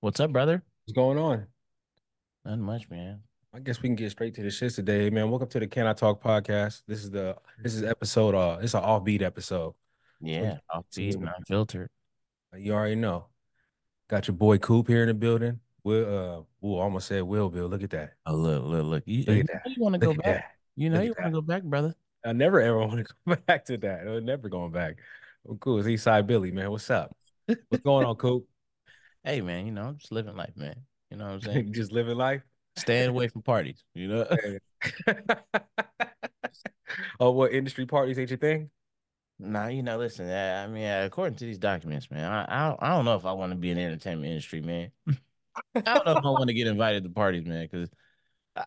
What's up, brother? What's going on? Not much, man. I guess we can get straight to the shits today, man. Welcome to the Can I Talk podcast. This is the this is episode uh it's an offbeat episode. Yeah, offbeat it. unfiltered. You already know. Got your boy Coop here in the building. Will uh ooh, almost said Will Bill. Look at that. Oh, look, look, look. You, Look you at know that. you want to go back. that. You know Look you want to go back, brother. I never ever want to go back to that. I'm never going back. Well, cool. It's Eastside Billie, man. What's up? What's going on, Coop? Hey, man, you know, I'm just living life, man. You know what I'm saying? Just living life. Staying away from parties, you know? Oh, what industry parties ain't your thing? Nah, you know, listen, I mean, uh, according to these documents, man, I, I, don't, I don't know if I want to be in the entertainment industry, man. I don't know if I want to get invited to parties, man, because I,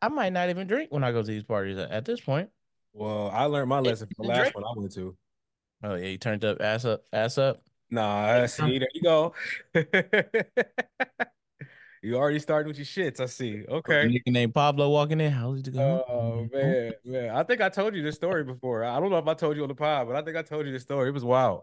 I- might not even drink when I go to these parties at, this point. Well, I learned my lesson from the the last drink. one I went to. Oh, yeah, you turned up, ass up, ass up. Nah, I see. There you go. You already started with your shits. I see. Okay. Named Pablo walking in. How's it going? Oh man, man. I think I told you this story before. I don't know if I told you on the pod, but I think I told you this story. It was wild.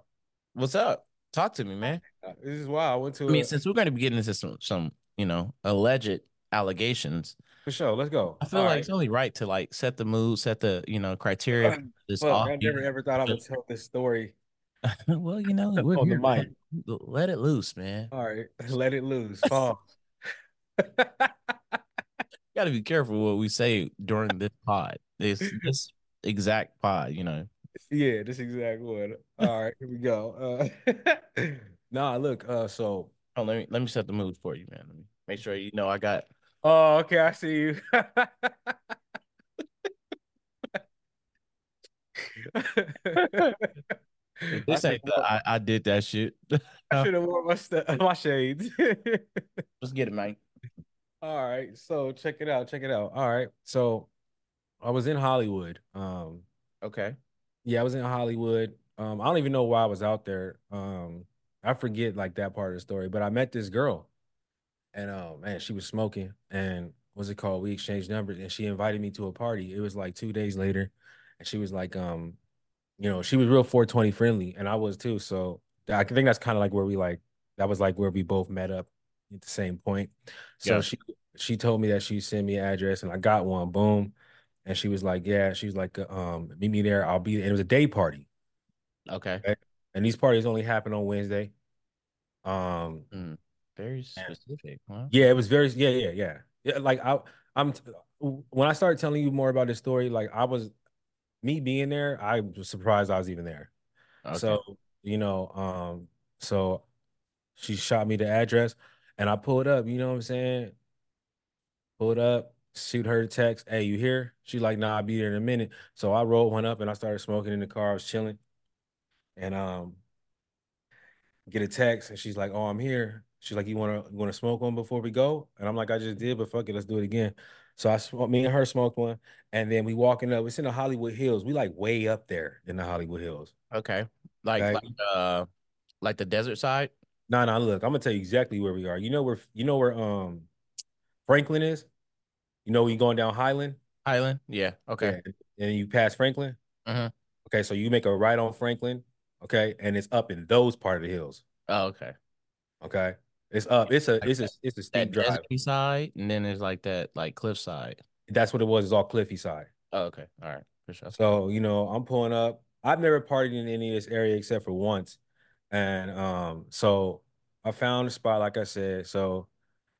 What's up? Talk to me, man. Uh, This is wild. I went to I mean, a, since we're going to be getting into some, some, you know, alleged allegations, for sure. Let's go. I feel All like right. it's only right to like set the mood, set the, you know, criteria for this off. I never ever thought I would tell this story well, you know, we're on the mic. Let, let it loose, man. All right, let it loose. Got to be careful what we say during this pod. This this exact pod, you know. Yeah, this exact one. All right, here we go. Uh, nah, look. Uh, so. Oh, let me let me set the mood for you, man. Let me make sure you know I got. Oh, okay. I see you. This I ain't the, I, I did that shit. I should have worn my st- my shades. Let's get it, man. All right, so check it out. Check it out. All right, so I was in Hollywood. Um, Okay. yeah, I was in Hollywood. Um, I don't even know why I was out there. Um, I forget like that part of the story, but I met this girl, and um, man, she was smoking, and what's it called? We exchanged numbers, and she invited me to a party. It was like two days later, and she was like, um, you know, she was real 420 friendly, and I was too. So I think that's kind of like where we like that was like where we both met up at the same point. So Yeah. she she told me that she sent me an address, and I got one. Boom. And she was like, "Yeah." She was like, "Um, meet me there. I'll be." And it was a day party, Okay. and these parties only happen on Wednesday. Um, Mm, very specific, huh? yeah, it was very, yeah, yeah, yeah, yeah. Like I, I'm when I started telling you more about this story, like I was me being there, I was surprised I was even there. Okay. So, you know, um, so she shot me the address and I pulled up, you know what I'm saying? Pulled up, shoot her a text, hey, you here? She like, nah, I'll be there in a minute. So I rolled one up and I started smoking in the car. I was chilling. And um get a text and she's like, Oh, I'm here. She's like, You wanna you wanna smoke one before we go? And I'm like, I just did, but fuck it, let's do it again. So I smoke me and her smoked one, and then we walking up. It's in the Hollywood Hills. We like way up there in the Hollywood Hills. Okay. Like Okay. like uh like the desert side? No, no, look, I'm gonna tell you exactly where we are. You know where you know where um Franklin is? You know, you going down Highland? Highland, Yeah. Okay. Yeah. And you pass Franklin. Mhm. Okay, so you make a right on Franklin, okay, and it's up in those part of the hills. Oh, okay. Okay. It's up. It's a Like it's a it's a steep drive. side, and then there's like that like cliff side. That's what it was, it's all cliffy side. Oh, okay. All right. For sure. So, you know, I'm pulling up. I've never partied in any of this area except for once. And um, so I found a spot, like I said. So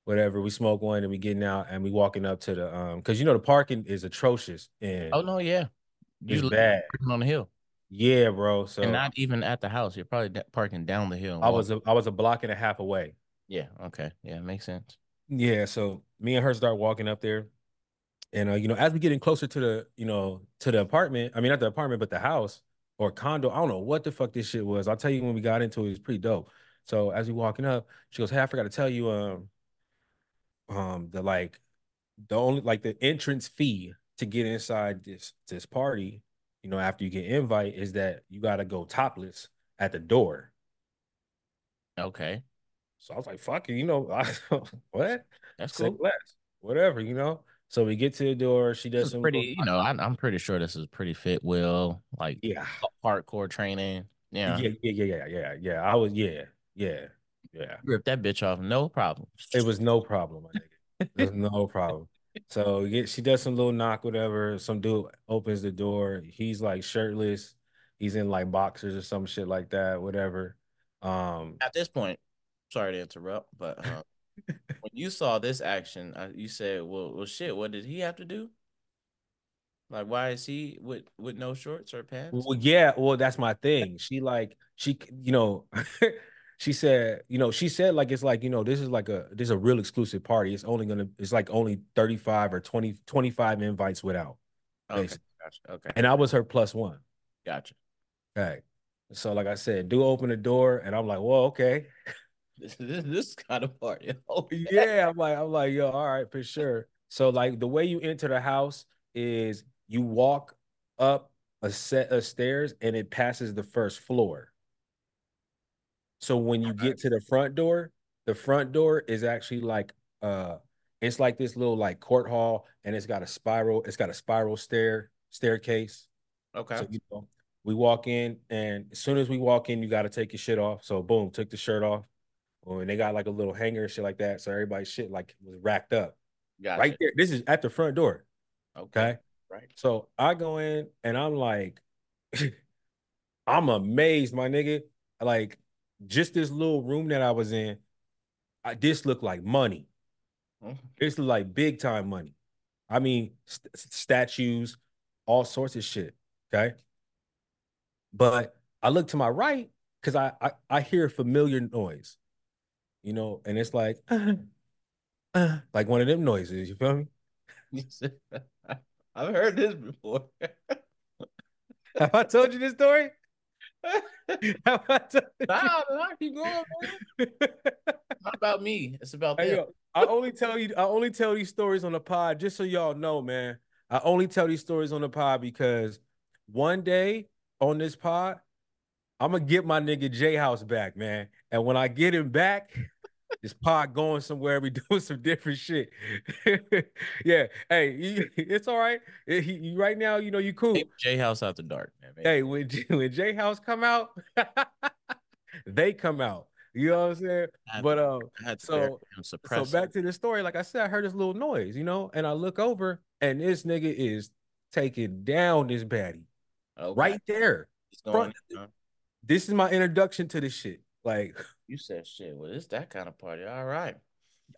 whatever, we smoke one and we getting out and we walking up to the um because you know the parking is atrocious and Oh no, yeah. it's bad. on the hill. Yeah, bro. So and not even at the house. You're probably parking down the hill. I was a, I was a block and a half away. Yeah, okay. Yeah, makes sense. Yeah, so me and her start walking up there. And uh, you know, as we getting closer to the, you know, to the apartment, I mean not the apartment, but the house or condo. I don't know what the fuck this shit was. I'll tell you when we got into it, it was pretty dope. So as we walking up, she goes, Hey, I forgot to tell you, um, um, the like the only like the entrance fee to get inside this this party, you know, after you get invite is that you gotta go topless at the door. Okay. So I was like, fuck it, you know, what? That's cool. less, whatever, you know. So we get to the door. She does some pretty, you know, I, I'm pretty sure this is pretty fit will, like Yeah, hardcore training. Yeah. yeah, yeah, yeah, yeah, yeah, yeah. I was, yeah, yeah. Yeah. Rip that bitch off, no problem. It was no problem, my nigga. There's no problem. So yeah, she does some little knock, whatever. Some dude opens the door. He's like shirtless. He's in like boxers or some shit like that, whatever. Um, At this point, sorry to interrupt, but uh, when you saw this action, uh, you said, "Well, well, shit. What did he have to do? Like, why is he with with no shorts or pants?" well, yeah, well, that's my thing. She like she, you know, she said, you know, she said like it's like, you know, this is like a this is a real exclusive party. It's only gonna it's like only 35 or 20, 25 invites without. Okay, basically. gotcha. Okay, And I was her plus one. gotcha. Okay. So like I said, do open the door, and I'm like, well, okay. This this, this kind of party. Okay. Yeah, I'm like, I'm like, yo, all right, for sure. So like the way you enter the house is you walk up a set of stairs and it passes the first floor. So when you get to the front door, the front door is actually like uh it's like this little like court hall and it's got a spiral, it's got a spiral stair staircase. Okay. So you know, we walk in and as soon as we walk in, you got to take your shit off. So boom, took the shirt off. And they got like a little hanger and shit like that. So everybody's shit like was racked up Gotcha. right there. This is at the front door. Okay. Right. So I go in and I'm like, I'm amazed, my nigga. Like, just this little room that I was in, I, this looked like money. Mhm. This looked like big time money. I mean, st- statues, all sorts of shit. Okay. But I look to my right because I, I I hear a familiar noise, you know, and it's like, uh, uh, like one of them noises. You feel me? I've heard this before. Have I told you this story? Have I told you? nah, nah, keep going, man. Not about me. It's about Hey, them. yo, I only tell you, I only tell these stories on the pod just so y'all know, man. I only tell these stories on the pod because one day on this pod, I'm gonna get my nigga J House back, man. And when I get him back, this pod going somewhere. We doing some different shit. yeah. Hey, you- it's all right. He- you- right now, you know, you cool. J House out the dark, man. Hey, when J- when J House come out, they come out. You know what I'm saying? I But um, I had to bury so so back to the story. Like I said, I heard this little noise, you know, and I look over, and this nigga is taking down this baddie. Okay. right there. It's going, front-? This is my introduction to this shit. Like, You said shit. Well, it's that kind of party. All right.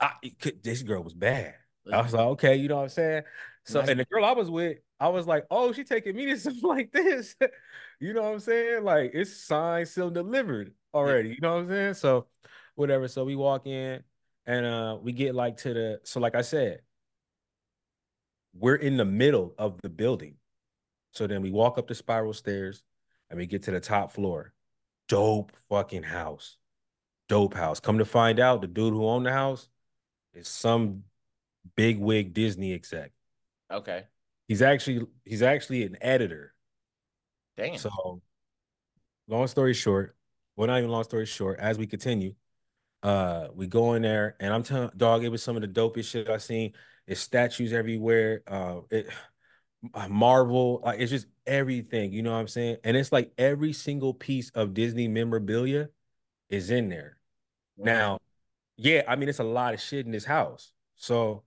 I, it could- this girl was bad. I was like, okay, you know what I'm saying? So, and the girl I was with, I was like, oh, she taking me to something like this. you know what I'm saying? Like, it's signed, sealed, delivered already. You know what I'm saying? So, whatever. So we walk in and uh we get like to the so like I said, we're in the middle of the building. So then we walk up the spiral stairs and we get to the top floor. Dope fucking house. Dope house. Come to find out, the dude who owned the house is some big wig Disney exec. okay. He's actually he's actually an editor. Damn. So, long story short, well, not even long story short, as we continue, uh, we go in there, and I'm telling dog, it was some of the dopest shit I've seen. It's statues everywhere. Uh, it Marvel, like it's just everything. You know what I'm saying? And it's like every single piece of Disney memorabilia is in there. Now, yeah, I mean, it's a lot of shit in this house. So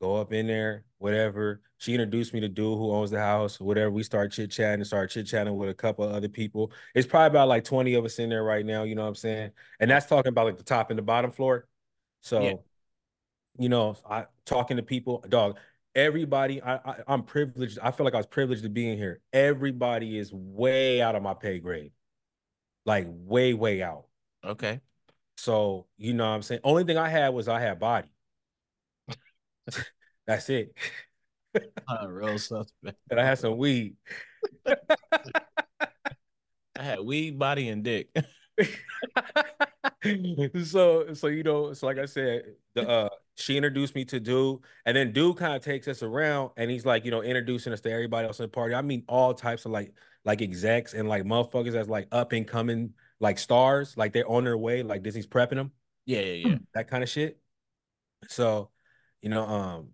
go up in there, whatever. She introduced me to dude who owns the house, whatever. We start chit chatting, and start chit chatting with a couple of other people. It's probably about like 20 of us in there right now, you know what I'm saying? And that's talking about like the top and the bottom floor. So, Yeah. you know, I talking to people, dog. Everybody, I, I I'm privileged. I feel like I was privileged to be in here. Everybody is way out of my pay grade, like way, way out. okay. So, you know what I'm saying? Only thing I had was I had body. That's it. Uh, real suspect. And I had some weed. I had weed, body, and dick. so so you know, so like I said, the uh she introduced me to dude, and then dude kind of takes us around and he's like, you know, introducing us to everybody else in the party. I mean, all types of like like execs and like motherfuckers that's like up and coming like stars, like they're on their way, like Disney's prepping them. Yeah, yeah, yeah. that kind of shit. So, you know, um,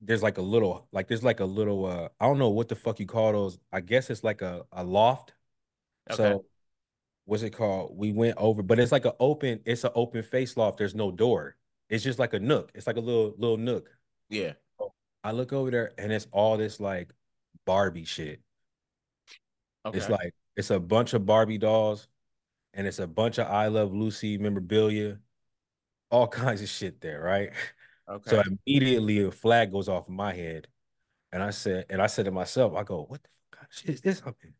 there's like a little, like there's like a little, uh, I don't know what the fuck you call those. I guess it's like a, a loft. Okay. So what's it called? We went over, but it's like an open, it's an open face loft. There's no door. It's just like a nook. It's like a little little nook. Yeah. I look over there and it's all this like Barbie shit. Okay. It's like it's a bunch of Barbie dolls and it's a bunch of I Love Lucy memorabilia, all kinds of shit there, right? okay. So immediately a flag goes off in my head. And I said, and I said to myself, I go, what the fuck kind of shit is this up here?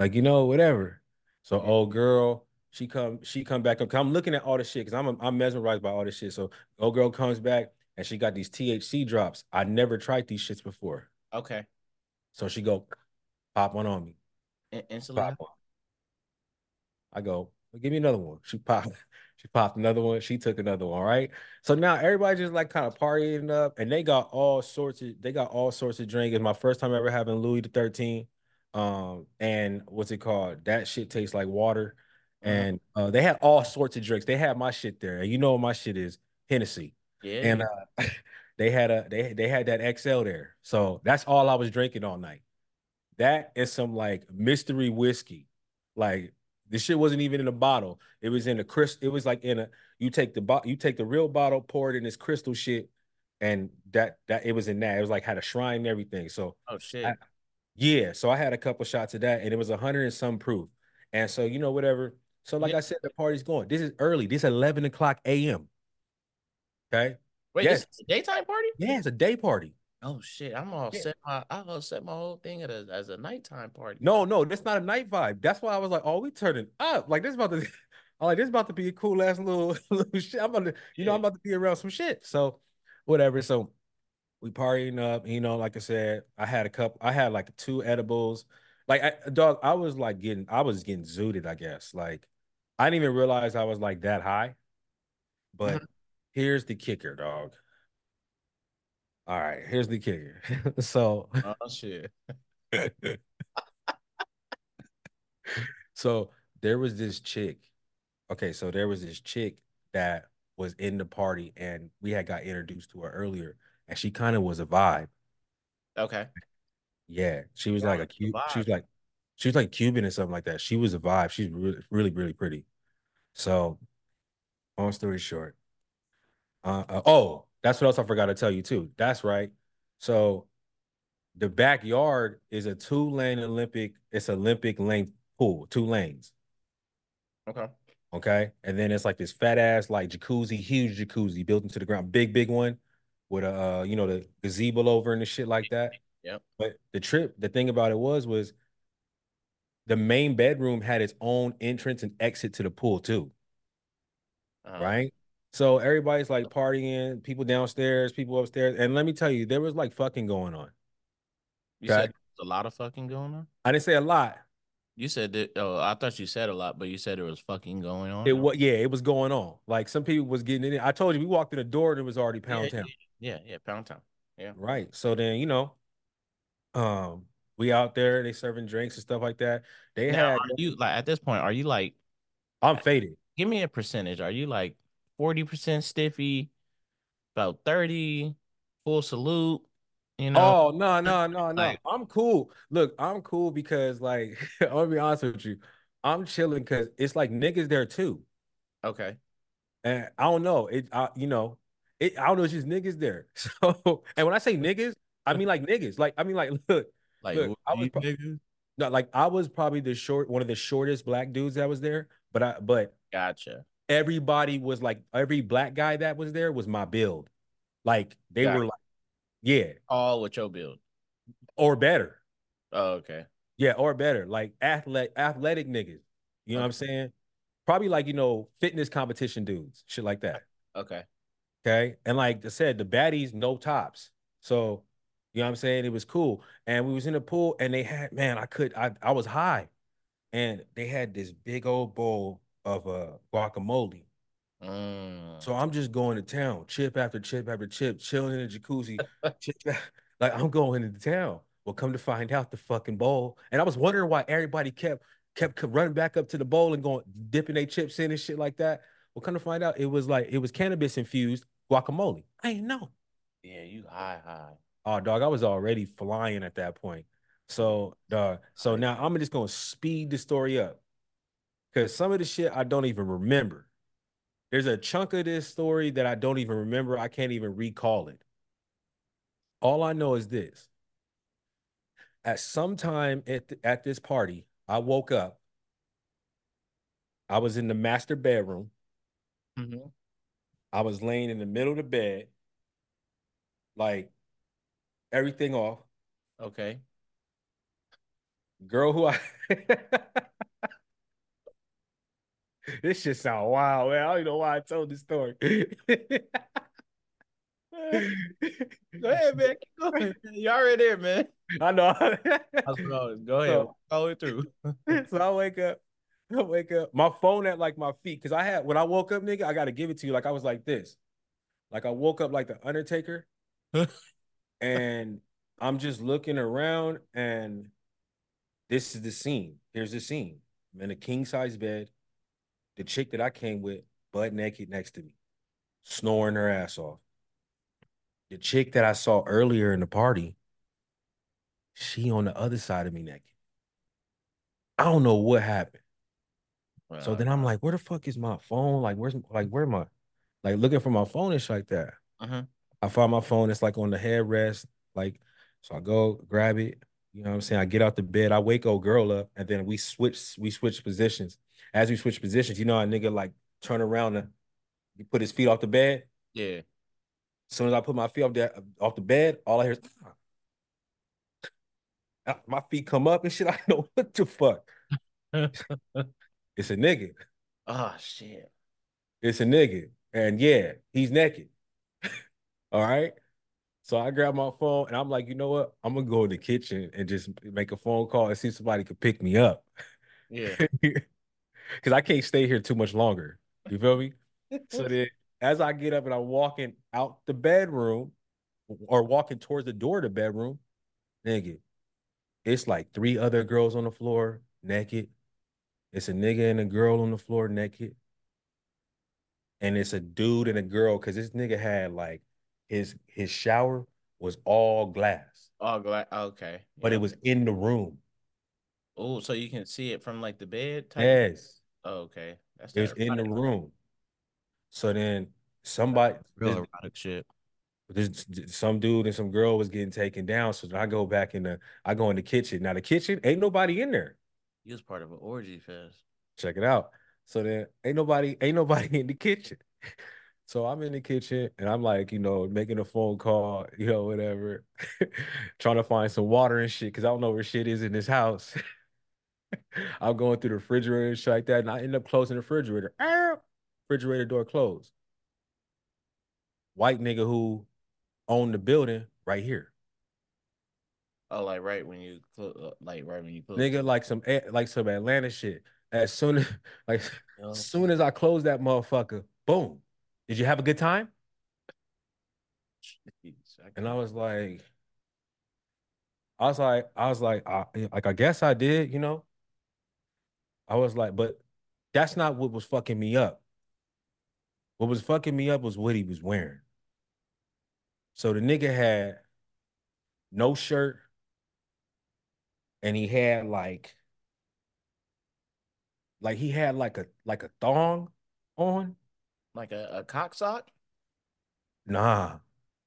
Like, you know, whatever. So old girl, she come, she come back. I'm looking at all this shit because I'm I'm mesmerized by all this shit. So old girl comes back and she got these THC drops. I never tried these shits before. okay. So she go, pop one on me. In- instantly. Pop one. I go, well, give me another one. She popped, she popped another one. She took another one. Right. So now everybody just like kind of partying up, and they got all sorts of they got all sorts of drinks. It's my first time ever having Louis the 13. Um, and what's it called? That shit tastes like water. Mhm. And uh, they had all sorts of drinks. They had my shit there, and you know what my shit is Hennessy. Yeah. And uh, they had a they they had that XL there. So that's all I was drinking all night. That is some like mystery whiskey. Like this shit wasn't even in a bottle. It was in a crystal. It was like in a you take the bottle, you take the real bottle, pour it in this crystal shit, and that that it was in that. It was like had a shrine and everything. So oh shit. I- yeah, so I had a couple shots of that, and it was a hundred and some proof. And so you know whatever. So like Yeah. I said, the party's going. This is early. This is eleven o'clock a.m. Okay. Wait, yes. this is a daytime party? Yeah, it's a day party. Oh shit. I'm gonna Yeah. set my I'm gonna set my whole thing at a, as a nighttime party. No, no, that's not a night vibe. That's why I was like, oh, we turning up. Like this about to I'm like, this about to be a cool ass little, little shit. I'm about to, you know, I'm about to be around some shit. So whatever. So we partying up, you know, like I said, I had a couple, I had like two edibles. Like I, dog, I was like getting, I was getting zooted, I guess. Like I didn't even realize I was like that high. But Mhm. here's the kicker, dog. All right, here's the kicker. so Oh shit. so there was this chick. Okay, so there was this chick that was in the party and we had got introduced to her earlier and she kind of was a vibe. Okay. Yeah, she was Yeah, like a cute. She was like she was like Cuban or something like that. She was a vibe. She's really really really pretty. So, long story short, uh, uh, oh, that's what else I forgot to tell you too. That's right. So, the backyard is a two lane Olympic. It's Olympic length pool, two lanes. Okay. Okay. And then it's like this fat ass, like jacuzzi, huge jacuzzi built into the ground, big, big one with a, uh, you know, the gazebo over and the shit like that. Yep. But the trip, the thing about it was, was the main bedroom had its own entrance and exit to the pool too. Uh-huh. Right. So everybody's like partying, people downstairs, people upstairs. And let me tell you, there was like fucking going on. You Okay. said a lot of fucking going on. I didn't say a lot. You said that. Oh, I thought you said a lot, but you said it was fucking going on. It was, yeah, it was going on. Like some people was getting in. I told you, we walked in the door and it was already Yeah, pound town. Yeah, yeah, Pound Town. Yeah. Right. So then, you know, um, we out there, they serving drinks and stuff like that. They Now, had are you like at this point? Are you like? I'm faded. Give me a percentage. Are you like forty percent stiffy, about thirty, full salute? You know. Oh no, no, no, no. like- I'm cool. Look, I'm cool because like I'm gonna be honest with you. I'm chilling because it's like niggas there too. Okay. And I don't know. It I, you know, it I don't know, it's just niggas there. So and when I say niggas, I mean like niggas. Like I mean like look, Like Look, I was pro- no, like I was probably the short one of the shortest black dudes that was there, but I but Gotcha. everybody was like every black guy that was there was my build. Like they Got were like, yeah, All with your build. or better. Oh, okay. Yeah, or better. Like athletic athletic niggas. You know what I'm saying? Probably like, you know, fitness competition dudes, shit like that. Okay. Okay. And like I said, the baddies, no tops. So, you know what I'm saying? It was cool. And we was in the pool and they had, man, I could, I, I was high. And they had this big old bowl of uh guacamole. Mm. So I'm just going to town, chip after chip after chip, chilling in the jacuzzi. chip, like I'm going into town. Well, come to find out the fucking bowl. And I was wondering why everybody kept kept running back up to the bowl and going dipping their chips in and shit like that. Well, come to find out, it was like it was cannabis infused guacamole. I didn't know. yeah, you high high. Oh, dog, I was already flying at that point. So, dog, so now I'm just gonna speed the story up. Because some of the shit I don't even remember. There's a chunk of this story that I don't even remember. I can't even recall it. All I know is this. At some time at, the, at this party, I woke up. I was in the master bedroom. Mm-hmm. I was laying in the middle of the bed, like everything off. Okay. Girl who I this shit sound wild, man. I don't even know why I told this story. Go ahead, man. Keep going. You already there, man. I know. Go ahead. So, Follow it through. so I wake up. I wake up. My phone at like my feet. Cause I had when I woke up, nigga, I gotta give it to you. Like I was like this. Like I woke up like the Undertaker. And I'm just looking around and this is the scene. Here's the scene. I'm in a king size bed. The chick that I came with, butt naked next to me, snoring her ass off. The chick that I saw earlier in the party, she on the other side of me naked. I don't know what happened. Wow. So then I'm like, where the fuck is my phone? Like, where's like where am I? Like looking for my phone and shit like that. Uh-huh. I find my phone, it's like on the headrest. Like, so I go grab it. You know what I'm saying? I get out the bed, I wake old girl up, and then we switch, we switch positions. As we switch positions, you know, a nigga like turn around and he put his feet off the bed. Yeah. As soon as I put my feet off the off the bed, all I hear is ah. Ah, my feet come up and shit. I know what the fuck. it's a nigga. Oh shit. It's a nigga. And yeah, he's naked. All right. So I grab my phone and I'm like, you know what? I'm gonna go in the kitchen and just make a phone call and see if somebody could pick me up. Yeah. Cause I can't stay here too much longer. You feel me? so then as I get up and I'm walking out the bedroom or walking towards the door of the bedroom, nigga, it's like three other girls on the floor naked. It's a nigga and a girl on the floor naked. And it's a dude and a girl because this nigga had like his his shower was all glass. All glass. Okay. But it was in the room. Oh, so you can see it from like the bed? Type? Yes. Oh, okay. That's it was in the room. So then somebody real erotic shit. There's some dude and some girl was getting taken down. So then I go back in the I go in the kitchen. Now the kitchen ain't nobody in there. He was part of an orgy fest. Check it out. So then ain't nobody, ain't nobody in the kitchen. So I'm in the kitchen and I'm like, you know, making a phone call, you know, whatever, trying to find some water and shit because I don't know where shit is in this house. I'm going through the refrigerator and shit like that, and I end up closing the refrigerator. refrigerator door closed. White nigga who owned the building right here. Oh, like right when you uh, like right when you put nigga like some like some Atlanta shit. As soon as like as soon as I close that motherfucker, boom. Did you have a good time? and I was like, I was like, I was like, I, like I guess I did, you know. I was like, but that's not what was fucking me up. What was fucking me up was what he was wearing. So the nigga had no shirt and he had like like he had like a like a thong on like a, a cock sock? Nah.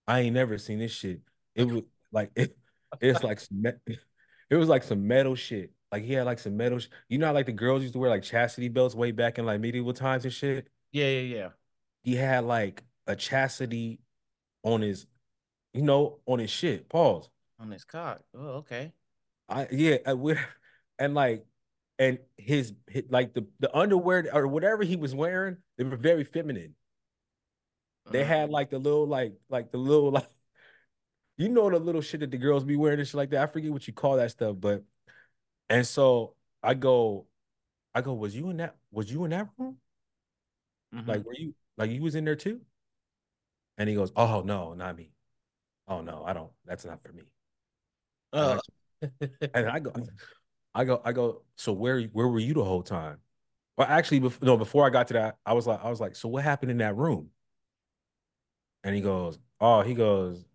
I ain't never seen this shit. It was like it it's like some it was like some metal shit. Like he had like some metal sh- you know like the girls used to wear like chastity belts way back in like medieval times and shit? Yeah yeah yeah. He had like a chastity on his you know on his shit. Pause. On his cock. Oh okay. I yeah, I, and like, and his, his, like the the underwear or whatever he was wearing, they were very feminine. They had mm. like the little like like the little like, you know the little shit that the girls be wearing and shit like that. I forget what you call that stuff, but and so I go, I go, was you in that? Was you in that room? Mm-hmm. Like, were you like you was in there too? And he goes, Oh no, not me. Oh no, I don't. That's not for me. Oh, and I go, I go, I go. So where where were you the whole time? Well, actually, before, no. Before I got to that, I was like, I was like, so what happened in that room? And he goes, oh, he goes,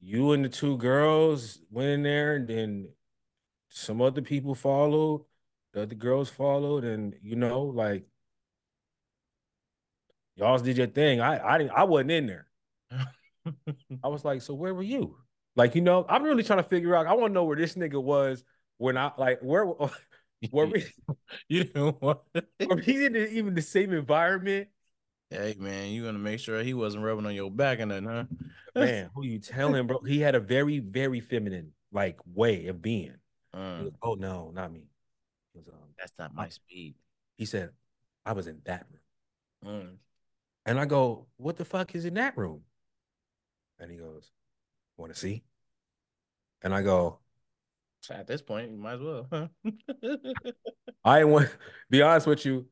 you and the two girls went in there, and then some other people followed. the other girls followed, and you know, like y'all did your thing. I I didn't I wasn't in there. I was like, so where were you? Like, you know, I'm really trying to figure out. I want to know where this nigga was when I like where where we you didn't want he in the, even the same environment. Hey man, you gonna make sure he wasn't rubbing on your back and then, huh? Man, who you telling, bro? He had a very, very feminine like way of being. He Mm, was, oh no, not me. Was, um, that's not my speed. he said, I was in that room. Mm. And I go, what the fuck is in that room? And he goes, want to see? And I go, at this point, you might as well. Huh? I want to be honest with you.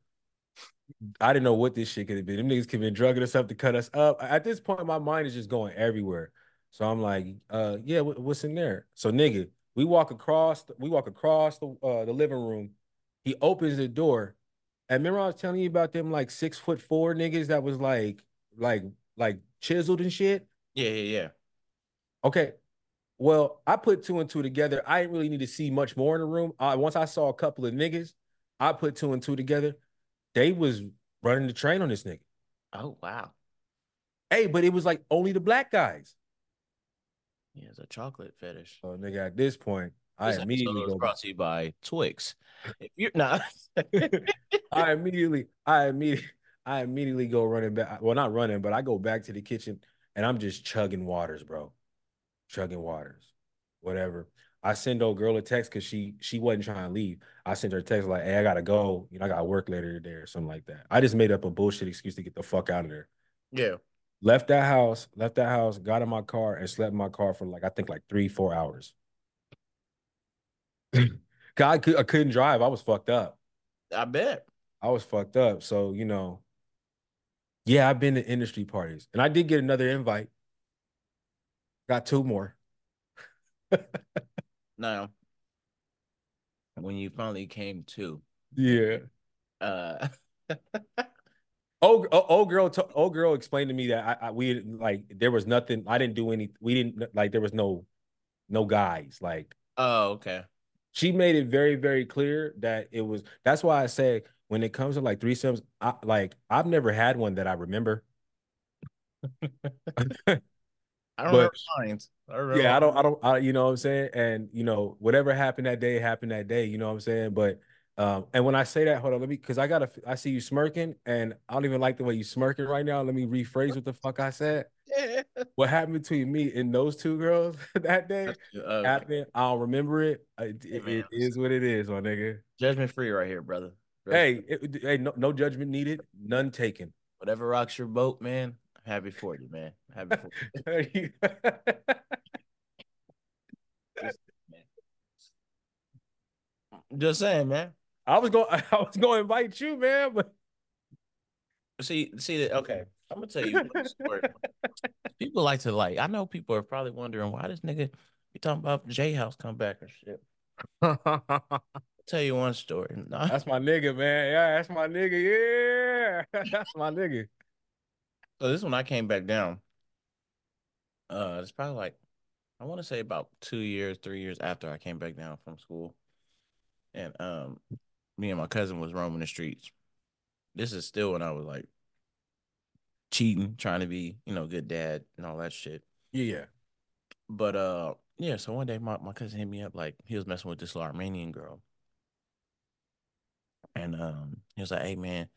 I didn't know what this shit could have been. Them niggas could have been drugging us up to cut us up. At this point, my mind is just going everywhere. So I'm like, uh, yeah, what, what's in there? So nigga, we walk across, we walk across the uh, the living room. He opens the door. And remember, I was telling you about them like six foot four niggas that was like, like, like chiseled and shit. yeah, yeah, yeah. Okay. Well, I put two and two together. I didn't really need to see much more in the room. Uh, once I saw a couple of niggas, I put two and two together. They was running the train on this nigga. Oh wow. Hey, but it was like only the black guys. Yeah, it's a chocolate fetish. So nigga, at this point, I This immediately episode is go. brought to you by Twix. If you're not, I immediately, I immediately, I immediately go running back. Well, not running, but I go back to the kitchen and I'm just chugging waters, bro. Chugging waters, whatever. I send old girl a text because she she wasn't trying to leave. I sent her a text like, "Hey, I gotta go. You know, I got work later today or something like that." I just made up a bullshit excuse to get the fuck out of there. yeah. Left that house, left that house, got in my car and slept in my car for like I think like three, four hours. God, I couldn't drive. I was fucked up. I bet. I was fucked up. So, you know, yeah, I've been to industry parties and I did get another invite. Got two more. Now, when you finally came to, Yeah. uh, Oh, oh, old girl, old girl explained to me that I, I we didn't like there was nothing. I didn't do any. We didn't like there was no, no guys. Like oh, okay. she made it very, very clear that it was. That's why I say when it comes to like threesomes, I like I've never had one that I remember. I don't But- remember. I remember Yeah, I don't, I don't, I, you know what I'm saying? And, you know, whatever happened that day happened that day, you know what I'm saying? But, um, and when I say that, hold on, let me, cause I gotta, I see you smirking and I don't even like the way you smirking right now. Let me rephrase what the fuck I said. Yeah. What happened between me and those two girls that day Uh, happened. I don't remember it. It, it- it is what it is, my nigga. judgment free right here, brother. Hey, it, hey, no, no judgment needed, none taken. whatever rocks your boat, man. Happy for you, man. Happy for you. Just saying, man. I was going, I was going to invite you, man, but See, see that. Okay, I'm gonna tell you one story. people like to like. I know people are probably wondering why this nigga be talking about J House come back or shit. I'll tell you one story. No, That's my nigga, man. Yeah, that's my nigga. Yeah, that's my nigga. So this one I came back down. Uh, it's probably like I want to say about two years, three years after I came back down from school, and um, me and my cousin was roaming the streets. This is still when I was like cheating, trying to be, you know, good dad and all that shit. Yeah, yeah. But uh, yeah. So one day my my cousin hit me up like he was messing with this little Armenian girl, and um, he was like, "Hey man."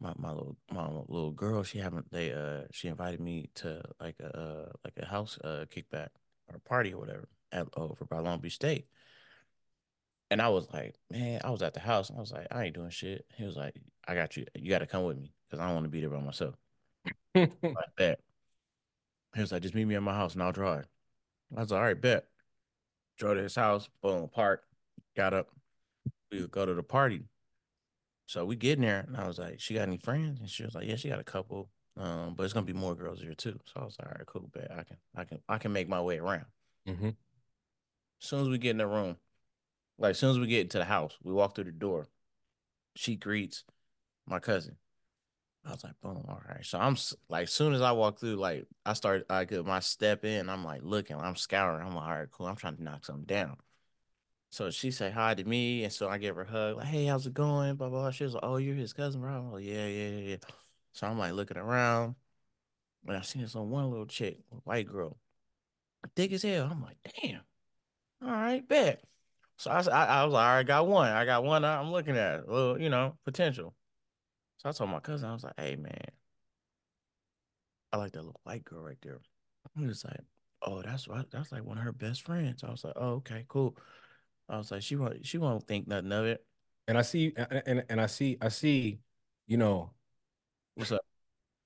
My my little my little girl she haven't they uh she invited me to like a uh, like a house uh kickback or party or whatever at over by Long Beach State. And I was like, man, I was at the house and I was like, I ain't doing shit. He was like, I got you. You got to come with me because I don't want to be there by myself. Like that. He was like, just meet me at my house and I'll drive. I was like, all right, bet. Drove to his house, boom, park, got up. We would go to the party. So we get in there, and I was like, "She got any friends?" And she was like, "Yeah, she got a couple, um, but it's gonna be more girls here too." So I was like, "All right, cool, bet I can, I can, I can make my way around." Mhm. As soon as we get in the room, like as soon as we get into the house, we walk through the door. She greets my cousin. I was like, "Boom, all right." So I'm like, as soon as I walk through, like I start, I get my step in. I'm like looking, I'm scouring. I'm like, "All right, cool." I'm trying to knock something down. So she say hi to me, and so I give her a hug, like, "Hey, how's it going?" Blah blah. She was like, "Oh, you're his cousin, bro." I'm like, "Yeah, yeah, yeah." yeah." So I'm like looking around, and I seen this on one little chick, white girl, thick as hell. I'm like, "Damn, all right, bet." So I, I, I was like, "All right, got one. I got one. I'm looking at, a little, you know, potential." So I told my cousin, I was like, "Hey, man, I like that little white girl right there." He was like, "Oh, that's right. That's like one of her best friends." I was like, "Oh, okay, cool." I was like, "She won't. She won't think nothing of it." And I see, and, and, I see, I see, you know, What's up?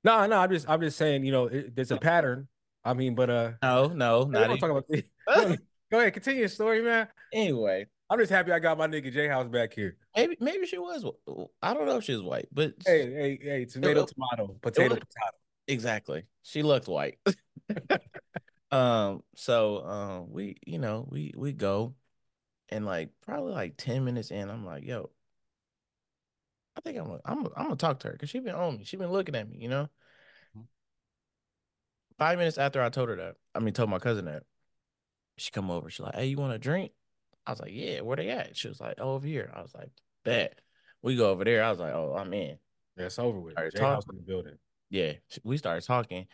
no, no, I'm just, I'm just saying, you know, it, there's a pattern. I mean, but uh, No, no, not even. about. We don't, go ahead, continue your story, man. Anyway, I'm just happy I got my nigga J House back here. maybe maybe she was. I don't know if she was white, but Hey, hey, hey, tomato, it, tomato, potato, was potato. exactly. She looked white. um. So um, we you know we we go and like probably like ten minutes in, I'm like, yo, I think I'm gonna, I'm gonna, I'm gonna talk to her because she been on me. She been looking at me. You know. Five minutes after I told her that, I mean, told my cousin that, she come over. She's like, hey, you want a drink? I was like, yeah. Where they at? She was like, oh, over here. I was like, bet. We go over there. I was like, oh, I'm in. That's over with. Started talking. in the building. Yeah, we started talking,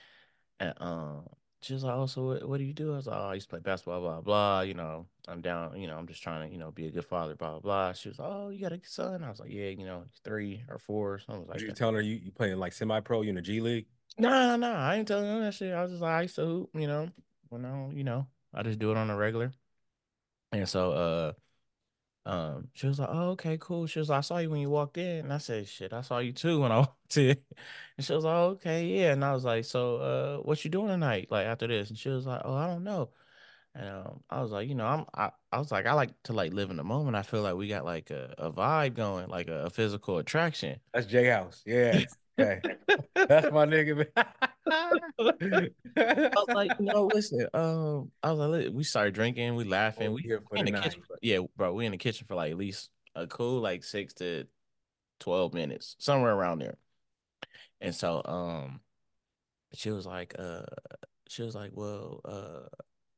and um, she was like, "Oh, so what, what do you do?" I was like, "Oh, I used to play basketball, blah blah. You know, I'm down. You know, I'm just trying to, you know, be a good father, blah blah blah." She was like, "Oh, you got a son?" I was like, "Yeah, you know, three or four, something Was like you that." telling her you, you playing like semi pro, you in the G League? No, no, no, I ain't telling her that shit. I was just like, I used to hoop, you know, when I, you know, I just do it on a regular. And so, uh, um, she was like, "Oh, okay, cool." She was like, "I saw you when you walked in," and I said, "Shit, I saw you too when I walked in." And she was like, oh, "Okay, yeah," and I was like, "So, uh, what you doing tonight? Like after this?" And she was like, "Oh, I don't know." And um, I was like, you know, I'm, I, I was like, I like to like live in the moment. I feel like we got like a, a vibe going, like a, a physical attraction. That's J House. Yeah. Okay. That's my nigga. I was like, no, listen, um, I was like, we started drinking, we laughing, oh, we here for in the the kitchen, night. yeah, bro, we in the kitchen for like at least a cool like six to 12 minutes, somewhere around there. And so um she was like, uh she was like, Well, uh,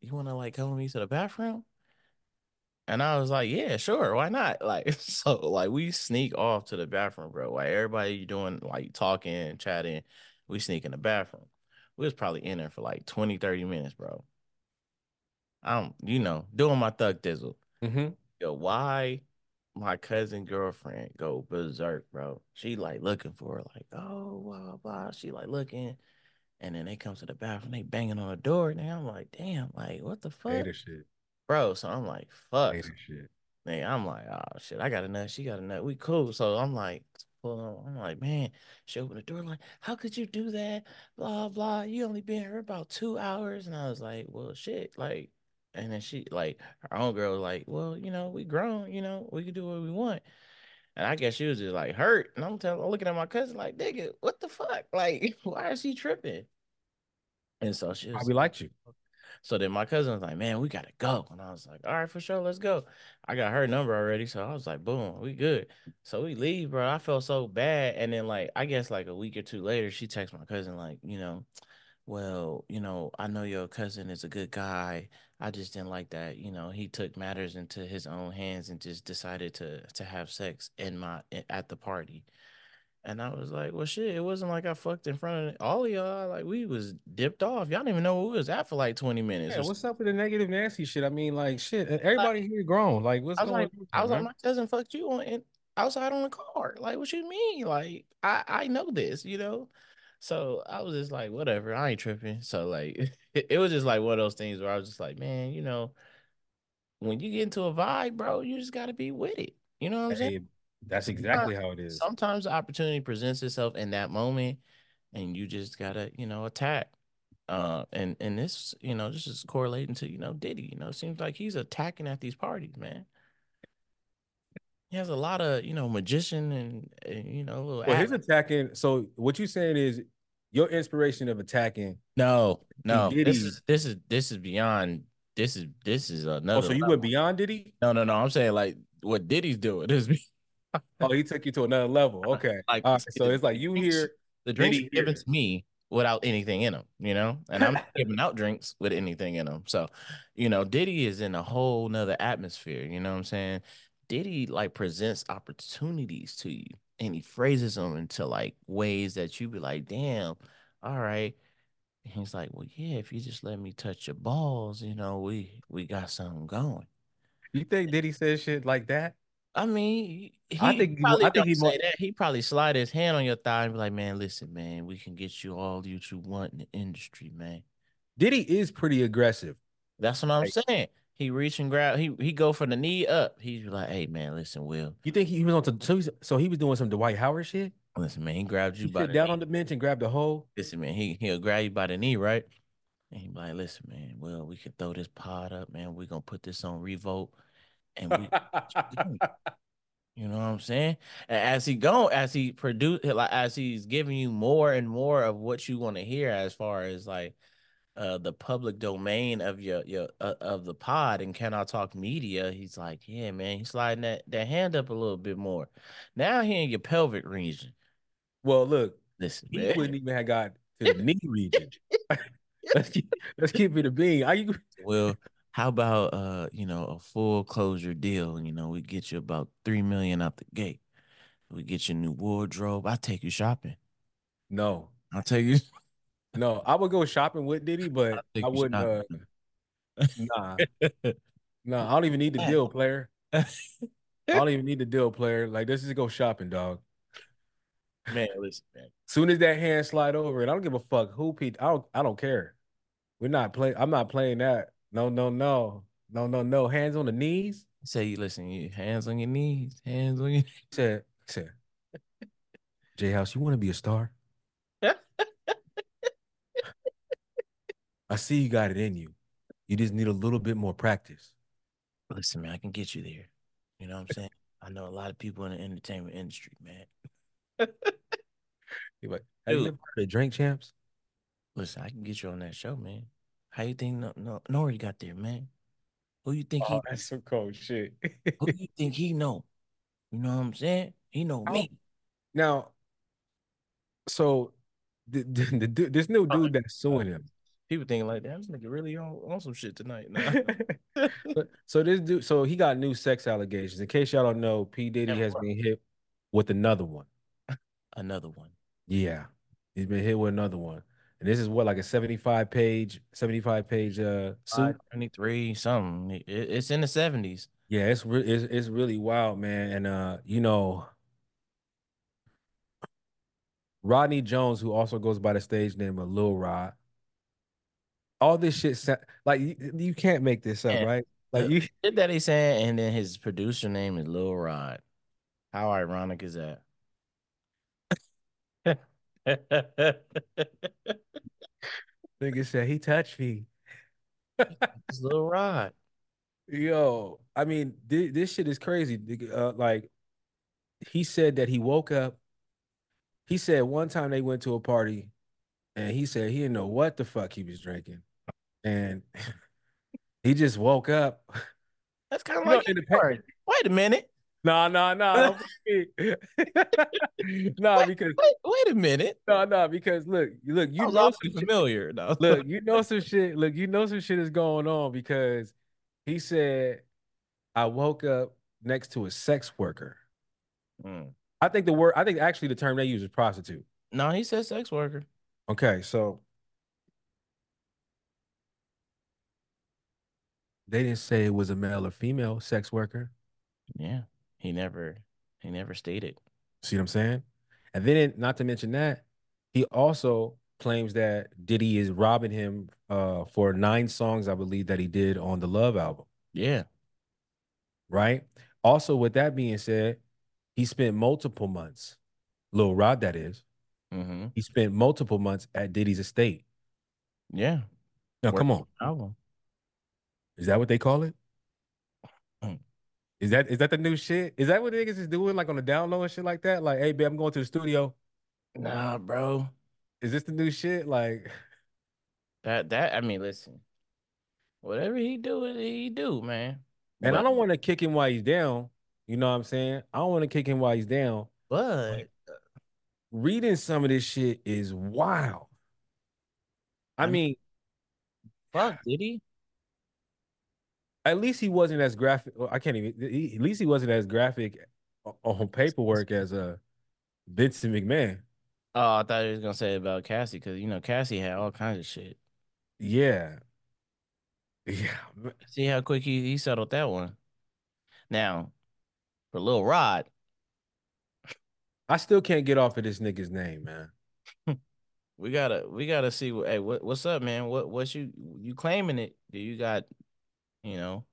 you wanna like come with me to the bathroom? And I was like, Yeah, sure, why not? Like, so like we sneak off to the bathroom, bro. Like everybody doing like talking, chatting, we sneak in the bathroom. We was probably in there for like 20, 30 minutes, bro. I'm, you know, doing my thug dizzle. Mm-hmm. Yo, why my cousin girlfriend go berserk, bro? She like looking for her, like, oh, blah, blah. She like looking. And then they come to the bathroom, they banging on the door. And I'm like, damn, like, what the fuck? Shit. Bro, so I'm like, fuck. Man, I'm like, oh shit, I got a nut. She got a nut. We cool. So I'm like, well, I'm like, man, she opened the door, like, how could you do that? Blah, blah. You only been here about two hours. And I was like, well, shit, like, and then she like her own girl was like, well, you know, we grown, you know, we can do what we want. And I guess she was just like hurt. And I'm telling, I'm looking at my cousin like, nigga, what the fuck? Like, why is she tripping? And so she was Probably liked you. So then my cousin was like, man, we gotta go. And I was like, all right, for sure, let's go. I got her number already. So I was like, boom, we good. So we leave, bro. I felt so bad. And then like I guess like a week or two later, she texted my cousin, like, you know, well, you know, I know your cousin is a good guy. I just didn't like that, you know, he took matters into his own hands and just decided to to have sex in my at the party. And I was like, well, shit, it wasn't like I fucked in front of all of y'all. Like, we was dipped off. Y'all didn't even know where we was at for like 20 minutes Yeah, what's up with the negative nasty shit? I mean, like shit. Like, Everybody here grown. Like, what's I was going like, on I was like, my cousin fucked you on in, outside on the car. Like, what you mean? Like, I, I know this, you know? So I was just like, whatever, I ain't tripping. So like it, it was just like one of those things where I was just like, man, you know, when you get into a vibe, bro, you just gotta be with it. You know what I'm saying? That's exactly how it is. sometimes the opportunity presents itself in that moment and you just gotta you know attack uh and and this you know this is correlating to you know diddy you know it seems like he's attacking at these parties man he has a lot of you know magician and, and you know Well, act his attacking. So what you saying is your inspiration of attacking no no this is this is this is beyond this is this is Oh, another so you went level beyond Diddy? no no no i'm saying like what diddy's doing is Oh, he took you to another level. Okay. like All right. So it's like you drinks here, the drinks Diddy given to me without anything in them, you know. And I'm giving out drinks with anything in them. So, you know, Diddy is in a whole nother atmosphere. You know what I'm saying? Diddy like presents opportunities to you, and he phrases them into like ways that you be like, "Damn, all right." And he's like, "Well, yeah, if you just let me touch your balls, you know, we we got something going." You think Diddy says shit like that? I mean, he I think he- probably I think he say that. He probably slide his hand on your thigh and be like, "Man, listen, man, we can get you all you you want in the industry, man." Diddy is pretty aggressive. That's what I'm Like- saying. He reach and grab. He he go from the knee up. He's like, "Hey, man, listen, Will, You think he was on to, so, he's, so he was doing some Dwight Howard shit? listen, man." He grabbed you He by the down knee. on the bench and grabbed the hole. Listen, man, he he'll grab you by the knee, right? And he be like, "Listen, man, well, we can throw this pod up, man. We're gonna put this on Revolt, and we You know what I'm saying? And as he go, as he produce, like as he's giving you more and more of what you want to hear, as far as like uh the public domain of your your uh, of the pod and can I talk media, he's like, yeah, man, he's sliding that that hand up a little bit more. Now he in your pelvic region. well, look, Listen, he man. wouldn't even have got to the knee region. let's keep let's keep it a bean. Are you Well, how about uh, you know, a full closure deal? You know, we get you about three million out the gate. We get you a new wardrobe. I take you shopping. no, I'll take you. no. I would go shopping with Diddy, but I wouldn't. Uh, nah, nah. I don't even need the deal, player. I don't even need the deal, player. Like let's just go shopping, dog. Man, listen, man. Soon as that hand slide over, and I don't give a fuck who Pete. I don't. I don't care. We're not playing. I'm not playing that. No, no, no, no, no, no. Hands on the knees. Say you listen, you hands on your knees, hands on your said, he said, J House, you want to be a star? I see you got it in you. You just need a little bit more practice. listen, man, I can get you there. You know what I'm saying? I know a lot of people in the entertainment industry, man. He like, have you Dude. ever heard of Drink Champs? Listen, I can get you on that show, man. How you think no no Nori got there, man? Who you think he Oh, that's some cold shit. who you think he know? You know what I'm saying? He know Oh. me. now, so the, the, the dude- this new oh, dude that's suing him. People thinking like, damn, this nigga really on, on some shit tonight. Nah. So this dude, so he got new sex allegations. In case y'all don't know, P Diddy has been hit with another one. Another one. Yeah, he's been hit with another one, and this is what like a seventy-five page, seventy-five page uh suit. 23, something. It- it's in the 70s. Yeah, it's re- it's it's really wild, man. And uh, you know, Rodney Jones, who also goes by the stage name of Lil Rod. All this shit, sa- like you, you can't make this up, Yeah. right? Like you, that he saying, and then his producer name is Lil Rod. How ironic is that? Nigga said he touched me. it's Lil Rod. Yo, I mean, this, this shit is crazy. Uh, like, he said that he woke up. He said one time they went to a party, and he said he didn't know what the fuck he was drinking, and he just woke up. That's kind of know, like in the your pa- part. Wait a minute. Nah, no, no. No, Because wait, wait a minute. no, no. Because look, look, you know some shit. familiar. No. Look, you know some shit. Look, you know some shit is going on because he said, "I woke up next to a sex worker." Mm. I think the word, I think actually the term they use is prostitute. No, he said sex worker. Okay, so they didn't say it was a male or female sex worker. Yeah, he never, he never stated. See what I'm saying? And then, not to mention that, he also claims that Diddy is robbing him uh, for nine songs, I believe, that he did on the Love album. Yeah, Right. Also, with that being said, he spent multiple months, Lil Rod, that is, mm-hmm. he spent multiple months at Diddy's estate. yeah. Now, come on. Working Album. Is that what they call it? Is that is that the new shit? Is that what niggas is doing like on the download and shit like that? Like, hey, babe, I'm going to the studio. Nah, bro. Is this the new shit? Like, That that I mean, listen. Whatever he do, he do, man. and I don't want to kick him while he's down. You know what I'm saying? I don't want to kick him while he's down. But Reading some of this shit is wild. I, I mean, mean, fuck, did he? At least he wasn't as graphic. well, I can't even. he- at least he wasn't as graphic on paperwork as uh Vincent McMahon. Oh, I thought he was gonna say about Cassie because you know Cassie had all kinds of shit. Yeah, yeah. See how quick he, he settled that one. Now, for Lil Rod, I still can't get off of this nigga's name, man. we gotta we gotta see hey what, what's up, man? What what's you you claiming it? Do you got you know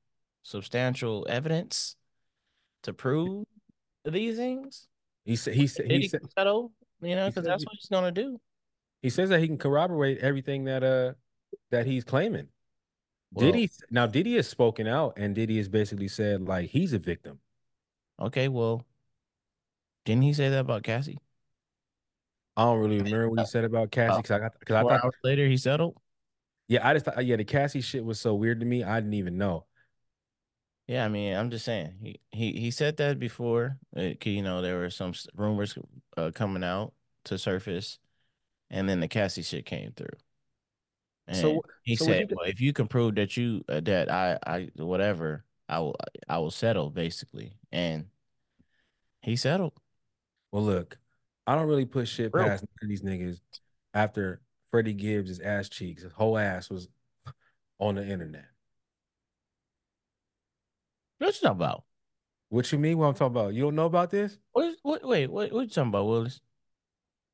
substantial evidence to prove these things? He said he said he said settle? You know, because that's what he's gonna do. he says that he can corroborate everything that uh that he's claiming. Well, Diddy now Diddy has spoken out and Diddy has basically said like he's a victim. Okay, well, didn't he say that about Cassie? I don't really remember what he said about Cassie because I got because I thought hours later, he settled. Yeah I just thought yeah the Cassie shit was so weird to me I didn't even know. Yeah, I mean, I'm just saying he he he said that before. Uh, 'cause, you know, there were some rumors uh, coming out to surface, and then the Cassie shit came through. And So- he so said, you- "Well, if you can prove that you uh, that I I whatever, I will I will settle basically." And he settled. Well, look, I don't really put shit Real. past none these niggas after Freddie Gibbs' his ass cheeks, his whole ass was on the internet. What you talking about? What you mean? What I'm talking about? You don't know about this? What is what? Wait, what? What you talking about, Willis?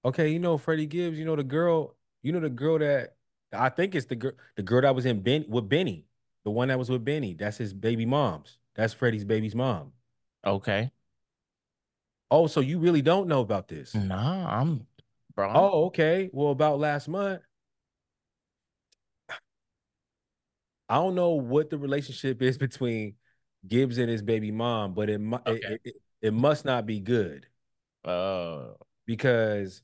Okay, you know Freddie Gibbs. You know the girl. You know the girl that I think it's the girl. The girl that was in Ben with Benny. The one that was with Benny. That's his baby mom's. That's Freddie's baby's mom. Okay, Oh, so you really don't know about this? nah, I'm Oh, okay. Well, about last month, I don't know what the relationship is between Gibbs and his baby mom, but it it, Okay. it, it, it must not be good uh, because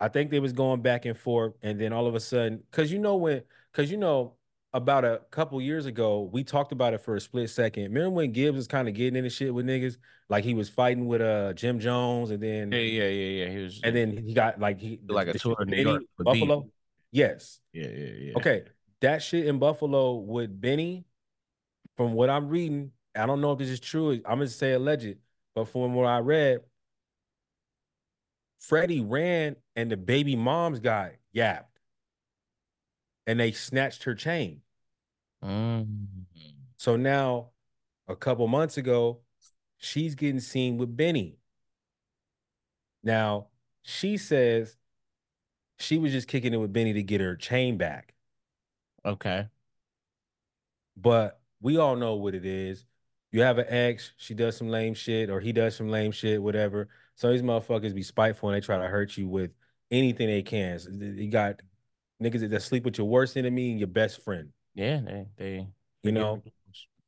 I think they was going back and forth, and then all of a sudden, because you know when, because you know about a couple years ago, we talked about it for a split second. Remember when Gibbs was kind of getting into shit with niggas, like he was fighting with uh Jim Jones, and then yeah, yeah, yeah, yeah. He was and then he got like he Like a the tour shit in New York with Beat. Buffalo. Yes. yeah, yeah, yeah. Okay. That shit in Buffalo with Benny, from what I'm reading, I don't know if this is true. I'm gonna say alleged, but from what I read, Freddie ran and the baby moms got yapped. And they snatched her chain. Mm. So now, a couple months ago, she's getting seen with Benny. Now, she says she was just kicking it with Benny to get her chain back. Okay. But we all know what it is. You have an ex, she does some lame shit, or he does some lame shit, whatever. So these motherfuckers be spiteful and they try to hurt you with anything they can. So you got niggas that sleep with your worst enemy and your best friend. Yeah, they they You know?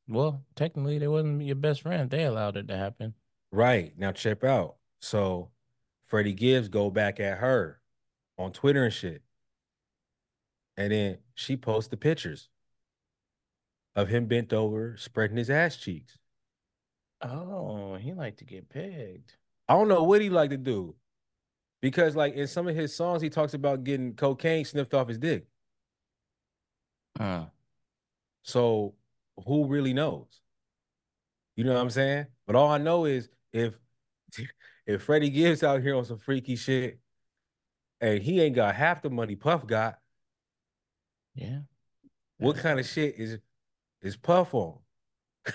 Well, technically, they wasn't your best friend. They allowed it to happen. Right. Now check out. So Freddie Gibbs go back at her on Twitter and shit. And then she posts the pictures of him bent over, spreading his ass cheeks. Oh, he liked to get pegged. I don't know what he like to do. Because like in some of his songs, he talks about getting cocaine sniffed off his dick. Uh, So who really knows? You know what I'm saying? But all I know is if if Freddie Gibbs out here on some freaky shit and he ain't got half the money Puff got, yeah. what kind of shit is is Puff on?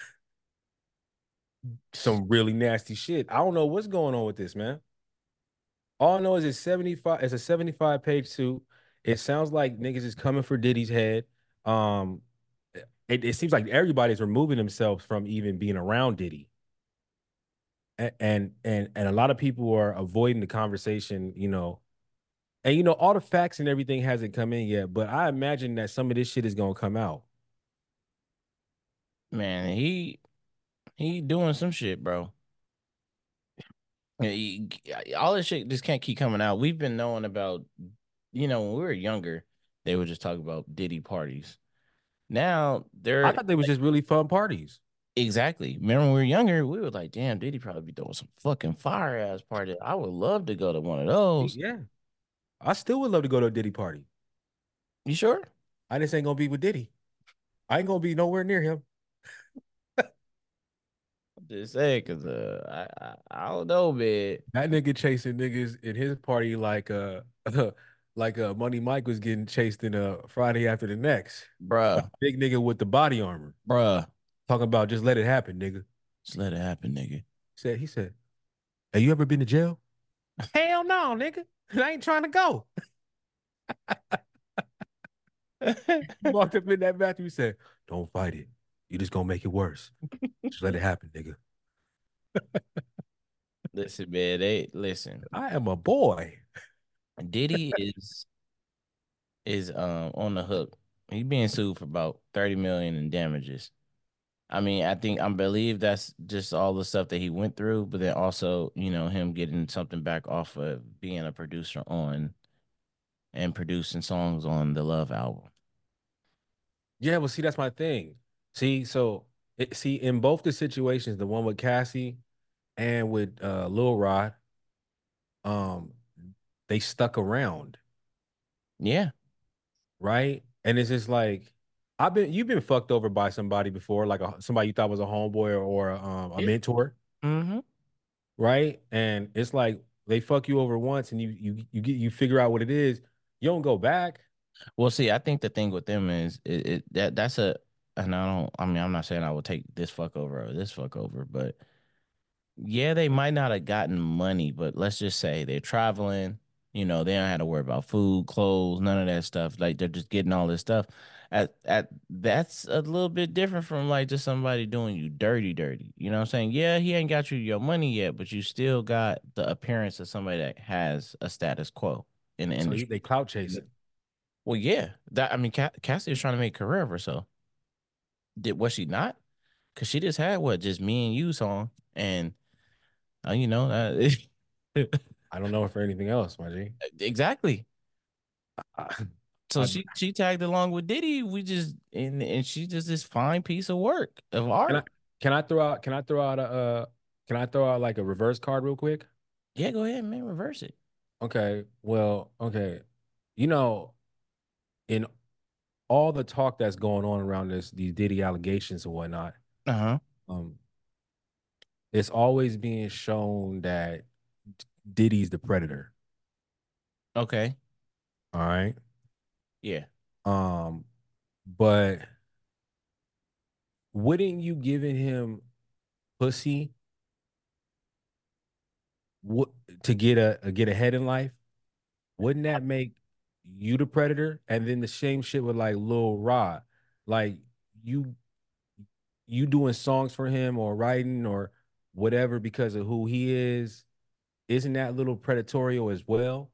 Some really nasty shit. I don't know what's going on with this, man. All I know is it's 75, it's a 75 page suit. It sounds like niggas is coming for Diddy's head. Um, it, it seems like everybody's removing themselves from even being around Diddy. And and and a lot of people are avoiding the conversation, you know. And you know, all the facts and everything hasn't come in yet, but I imagine that some of this shit is gonna come out. Man, he he doing some shit, bro. All this shit just can't keep coming out. We've been knowing about, you know, when we were younger, they would just talk about Diddy parties. Now they're I thought they was just really fun parties. exactly. Remember when we were younger, we were like, "Damn, Diddy probably be doing some fucking fire ass party." I would love to go to one of those. Yeah. I still would love to go to a Diddy party. You sure? I just ain't gonna be with Diddy. I ain't gonna be nowhere near him. I'm just saying, cause uh, I, I I don't know, man, That nigga chasing niggas in his party like uh like uh Money Mike was getting chased in a Friday after the next. bruh, Big nigga with the body armor. bruh. Talking about just let it happen, nigga. Just let it happen, nigga. Said he said, Have you ever been to jail? Hell no, nigga. I ain't trying to go. He walked up in that bathroom. He said, Don't fight it. You just gonna make it worse. Just let it happen, nigga. listen, man. They listen. I am a boy. Diddy is is um on the hook. He's being sued for about 30 million in damages. I mean, I think I believe that's just all the stuff that he went through, but then also, you know, him getting something back off of being a producer on and producing songs on the Love album. Yeah, well, see, that's my thing. See, so it, see, in both the situations, the one with Cassie and with uh Lil Rod, um, they stuck around, Yeah. right? And it's just like I've been you've been fucked over by somebody before, like a, somebody you thought was a homeboy or, or um, a Yeah. mentor, Mm-hmm. right? And it's like they fuck you over once, and you you you get you figure out what it is. You don't go back. Well, see, I think the thing with them is it, it that that's a and I don't I mean, I'm not saying I would take this fuck over or this fuck over, but yeah, they might not have gotten money, but let's just say they're traveling, you know, they don't have to worry about food, clothes, none of that stuff. Like they're just getting all this stuff. At at that's a little bit different from like just somebody doing you dirty, dirty. You know what I'm saying? Yeah, he ain't got you your money yet, but you still got the appearance of somebody that has a status quo in the So industry. they clout chasing. Well, yeah, that I mean, Cassie was trying to make a career of herself. Did was she not? Because she just had what just me and you song, and uh, you know, uh, I don't know if for anything else, my G. exactly. So I, she she tagged along with Diddy. We just and and she just this fine piece of work of can I art. can I throw out can I throw out a uh can I throw out like a reverse card real quick? Yeah, go ahead, man. Reverse it. Okay, well, okay. You know, in all the talk that's going on around this, these Diddy allegations and whatnot, Uh huh. um, it's always being shown that Diddy's the predator. Okay. All right. Yeah. Um, but wouldn't you giving him pussy what to get a, a get ahead in life? Wouldn't that make you the predator? And then the same shit with like Lil Rod. Like you you doing songs for him or writing or whatever because of who he is, isn't that a little predatorial as well?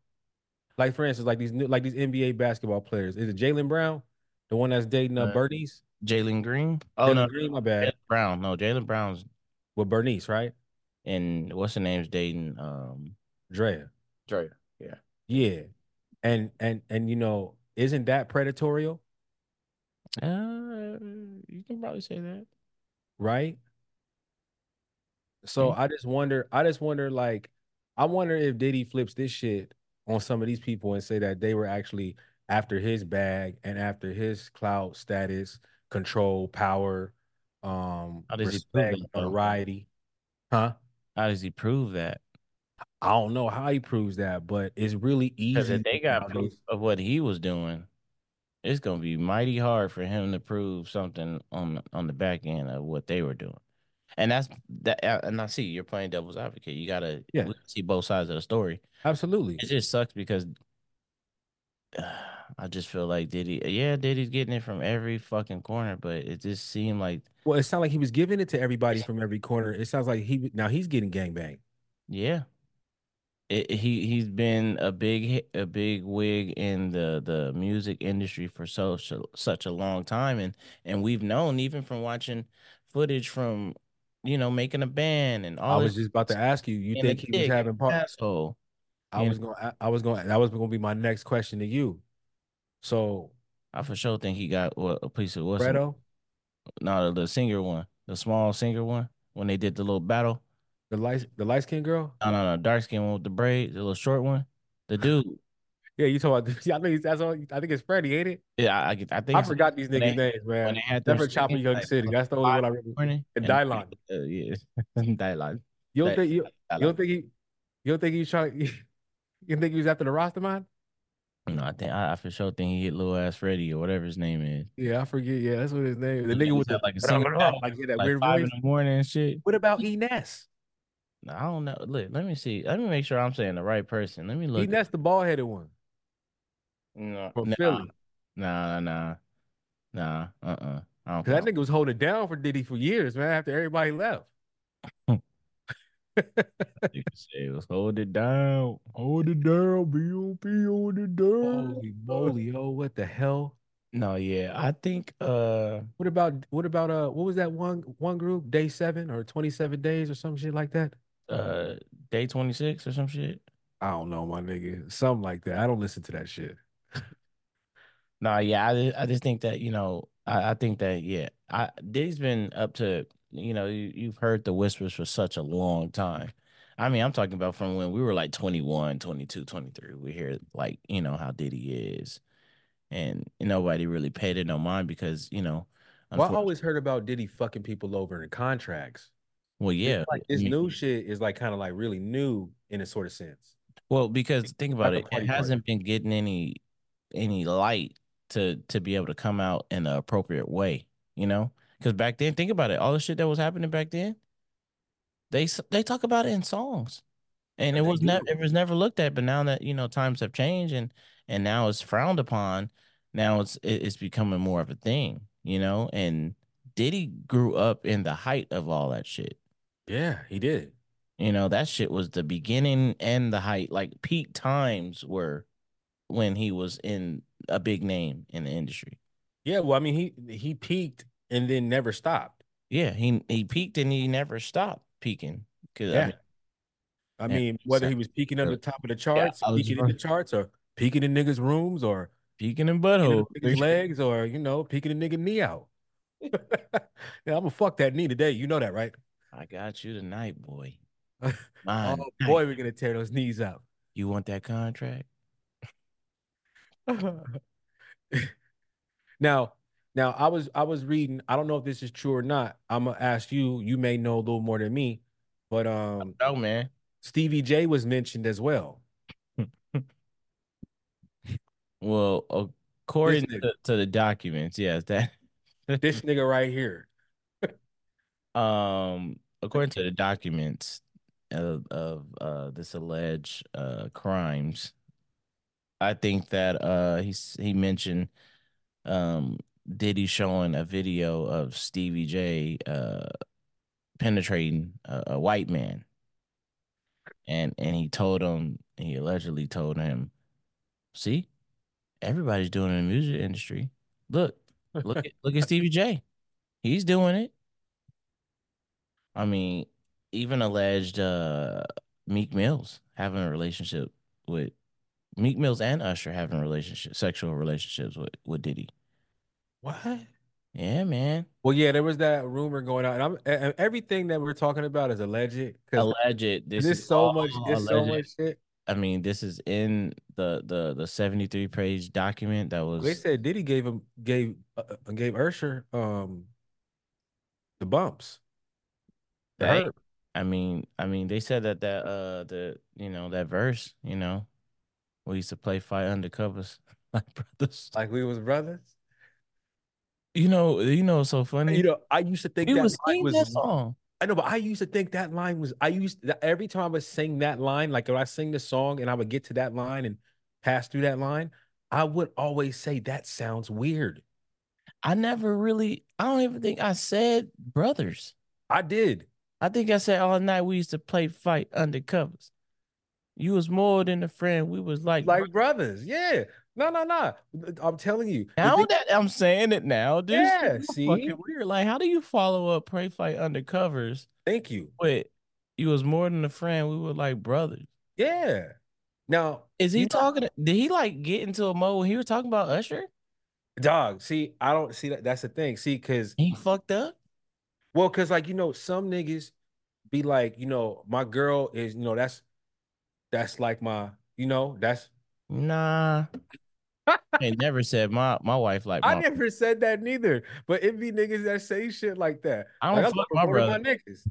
Like for instance, like these new like these NBA basketball players. Is it Jaylen Brown, the one that's dating uh, Bernice? Jalen Green. Oh no, Jalen no, Green, my bad. Jaylen Brown. No, Jaylen Brown's With Bernice, right? and what's the name's dating? Um, Draya. Dre. Yeah. Yeah. And and and you know, isn't that predatorial? Uh, you can probably say that. Right? So Yeah. I just wonder, I just wonder, like, I wonder if Diddy flips this shit on some of these people and say that they were actually after his bag and after his clout status, control, power, um, How does he prove respect, notoriety. Huh? How does he prove that? I don't know how he proves that, but it's really easy. Because if they got proof of what he was doing, it's gonna be mighty hard for him to prove something on on the back end of what they were doing. And that's that. uh, And I see you're playing devil's advocate. You gotta Yeah. see both sides of the story. Absolutely. It just sucks because I just feel like Diddy. Yeah, Diddy's getting it from every fucking corner, but it just seemed like Well, it sounds like he was giving it to everybody from every corner. It sounds like he now he's getting gangbanged. yeah. It, he he's been a big a big wig in the the music industry for so, so such a long time and and we've known even from watching footage from you know making a band and all. I was just about to ask you, you think he was having part? asshole I was know going. I was gonna. That was going to be my next question to you. So, I for sure think he got what a piece of what's the, Fredo, no the, the singer one the small singer one when they did the little battle the light, the light skin girl, no no no dark skin one with the braids the little short one the dude Yeah, you talking about? I think that's all. I think it's Freddie, ain't it? Yeah, I, I think I forgot these niggas' they, names, when man. they had Never Chopper Young like, City. That's the only one I remember. morning, And Dylon. uh, yeah, Dylon. You don't think you, you don't think he you don't think he was trying you think he was after the roster man? No, I think I, I for sure think he hit little ass Freddy or whatever his name is. Yeah, I forget. Yeah, that's what his name is. The nigga the like a singer like, he that like weird five voice. in the morning and shit. What about Ines? I don't know. Look, let me see. Let me make sure I'm saying the right person. Let me look. Ines the bald headed one No, nah, Philly. nah, nah, nah. Uh, uh I don't. 'Cause that nigga was holding down for Diddy for years, man. After everybody left. you can say it was hold it down, hold it down, B.O.P. hold it down. Holy moly, yo, what the hell? No, yeah, I think. Uh, What about what about uh what was that one one group day seven or twenty seven days or some shit like that? uh, day twenty six or some shit. I don't know, my nigga, something like that. I don't listen to that shit. No, yeah, I, I just think that you know, I, I think that yeah, I Diddy's been up to you know, you, you've heard the whispers for such a long time. I mean, I'm talking about from when we were like 21, 22, 23. We hear like you know how Diddy is, and nobody really paid it no mind because you know, Well, I always heard about Diddy fucking people over in contracts. well, yeah, Like I this new shit is like kind of like really new in a sort of sense. Well, because think about like it, it hasn't been getting any any light to to be able to come out in the appropriate way, you know? Because back then, think about it, all the shit that was happening back then, they they talk about it in songs, and Yeah, it was never it was never looked at. But now that you know times have changed and and now it's frowned upon, now it's it's becoming more of a thing, you know. And Diddy grew up in the height of all that shit. Yeah, he did. You know, that shit was the beginning and the height. Like peak times were when he was in a big name in the industry. Yeah, well, I mean, he he peaked and then never stopped. Yeah, he he peaked and he never stopped peaking. Cause Yeah. I mean, I mean, whether he was peaking on the top of the charts, was peaking in the charts, or peaking in niggas' rooms, or peaking in peeking in butthole. legs, or you know, peeking a nigga knee out. yeah, I'm gonna fuck that knee today. You know that, right? I got you tonight, boy. oh boy, we're gonna tear those knees out. You want that contract? now, now I was I was reading. I don't know if this is true or not. I'm gonna ask you. You may know a little more than me, but um, Oh man. Stevie J was mentioned as well. Well, according to, to the documents, yes, that This nigga right here. um according to the documents of of uh this alleged uh crimes i think that uh he mentioned um diddy showing a video of stevie j uh penetrating a, a white man. And and he told him he allegedly told him see everybody's doing it in the music industry. Look look at look at stevie j. He's doing it. I mean, even alleged uh Meek Mills having a relationship with Meek Mills and Usher having relationship sexual relationships with with Diddy. What? Yeah, man. Well, yeah, there was that rumor going on. And I'm and- everything that we're talking about is alleged Alleged. This is so much, there's so much shit. I mean, this is in the the the 73 page document that was They said Diddy gave him gave uh, uh, gave Usher um the bumps. The Hey. I mean, I mean, they said that that uh the you know that verse, you know, we used to play fight undercovers like brothers. like we was brothers. You know, you know, it's so funny. You know, I used to think we that was line was that song. I know, but I used to think that line was I used that every time I would sing that line, like when I sing the song and I would get to that line and pass through that line, I would always say that sounds weird. I never really, I don't even think I said brothers. I did. I think I said all night we used to play fight undercovers. You was more than a friend. We was like, Like brothers. Yeah. No, no, no. I'm telling you. now that I'm saying it now, dude. Yeah, see? weird. Like, how do you follow up pray fight undercovers thank you. with you was more than a friend? We were like brothers. Yeah. Now, Is he You know- talking? Did he like get into a mode when he was talking about Usher? dog, see, I don't see that. That's the thing. See, because He fucked up. Well, cause like you know, some niggas be like, you know, my girl is, you know, that's that's like my, you know, that's Nah, I never said my my wife like I my. never said that neither. But it be niggas that say shit like that. I don't Like fuck love my of my brother. niggas.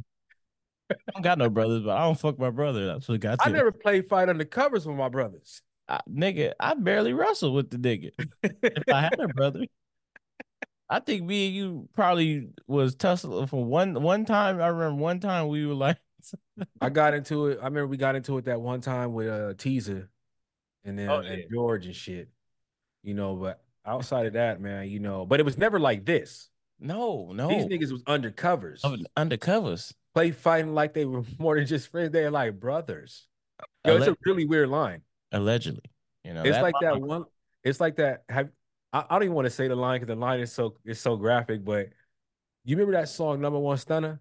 I don't got no brothers, but I don't fuck my brother. That's what got I never played fight under covers with my brothers. I, nigga, I barely wrestle with the nigga. If I had a brother, I think me and you probably was tussling for one one time. I remember one time we were like, I got into it. I remember we got into it that one time with uh Teaser and then Oh, and. George and shit. You know, but outside of that, man, you know, but it was never like this. no, no, These niggas was undercovers. Undercovers. Play fighting like they were more than just friends. They're like brothers. Yo, it's a really weird line. allegedly, you know, It's like that one. It's like that. Have I, I don't even want to say the line because the line is so it's so graphic. But you remember that song "Number One Stunner"?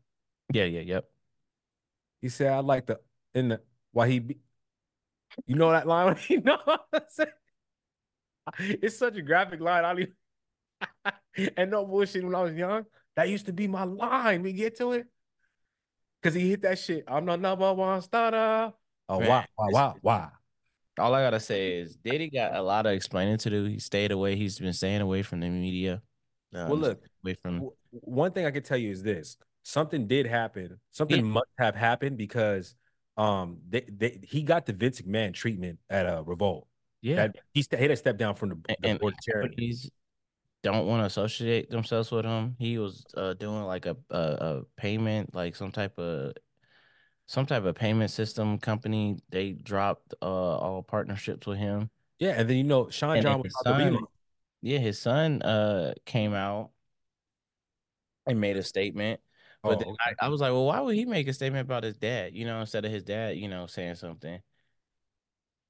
Yeah, yeah, yep. He said, "I like the in the why he." Be, you know that line? you know what I'm saying? It's such a graphic line. I even, and no bullshit. When I was young, that used to be my line. We get to it because he hit that shit. I'm not number one stunner. Oh Man, wow, wow, wow, wow. All I gotta say is Diddy got a lot of explaining to do. He stayed away. He's been staying away from the media. Um, Well, look, away from one thing I can tell you is this: something did happen. Something Yeah. must have happened because um they, they he got the Vince McMahon treatment at a uh, Revolt. yeah, That he, st- had to step down from the, and, the and board companies don't want to associate themselves with him. He was uh, doing like a, a a payment, like some type of some type of payment system company. They dropped uh, all partnerships with him. Yeah, and then you know Sean And John was his about to be son- Yeah, his son uh came out and made a statement. But Oh, then okay. I, I was like, well, why would he make a statement about his dad? You know, instead of his dad, you know, saying something.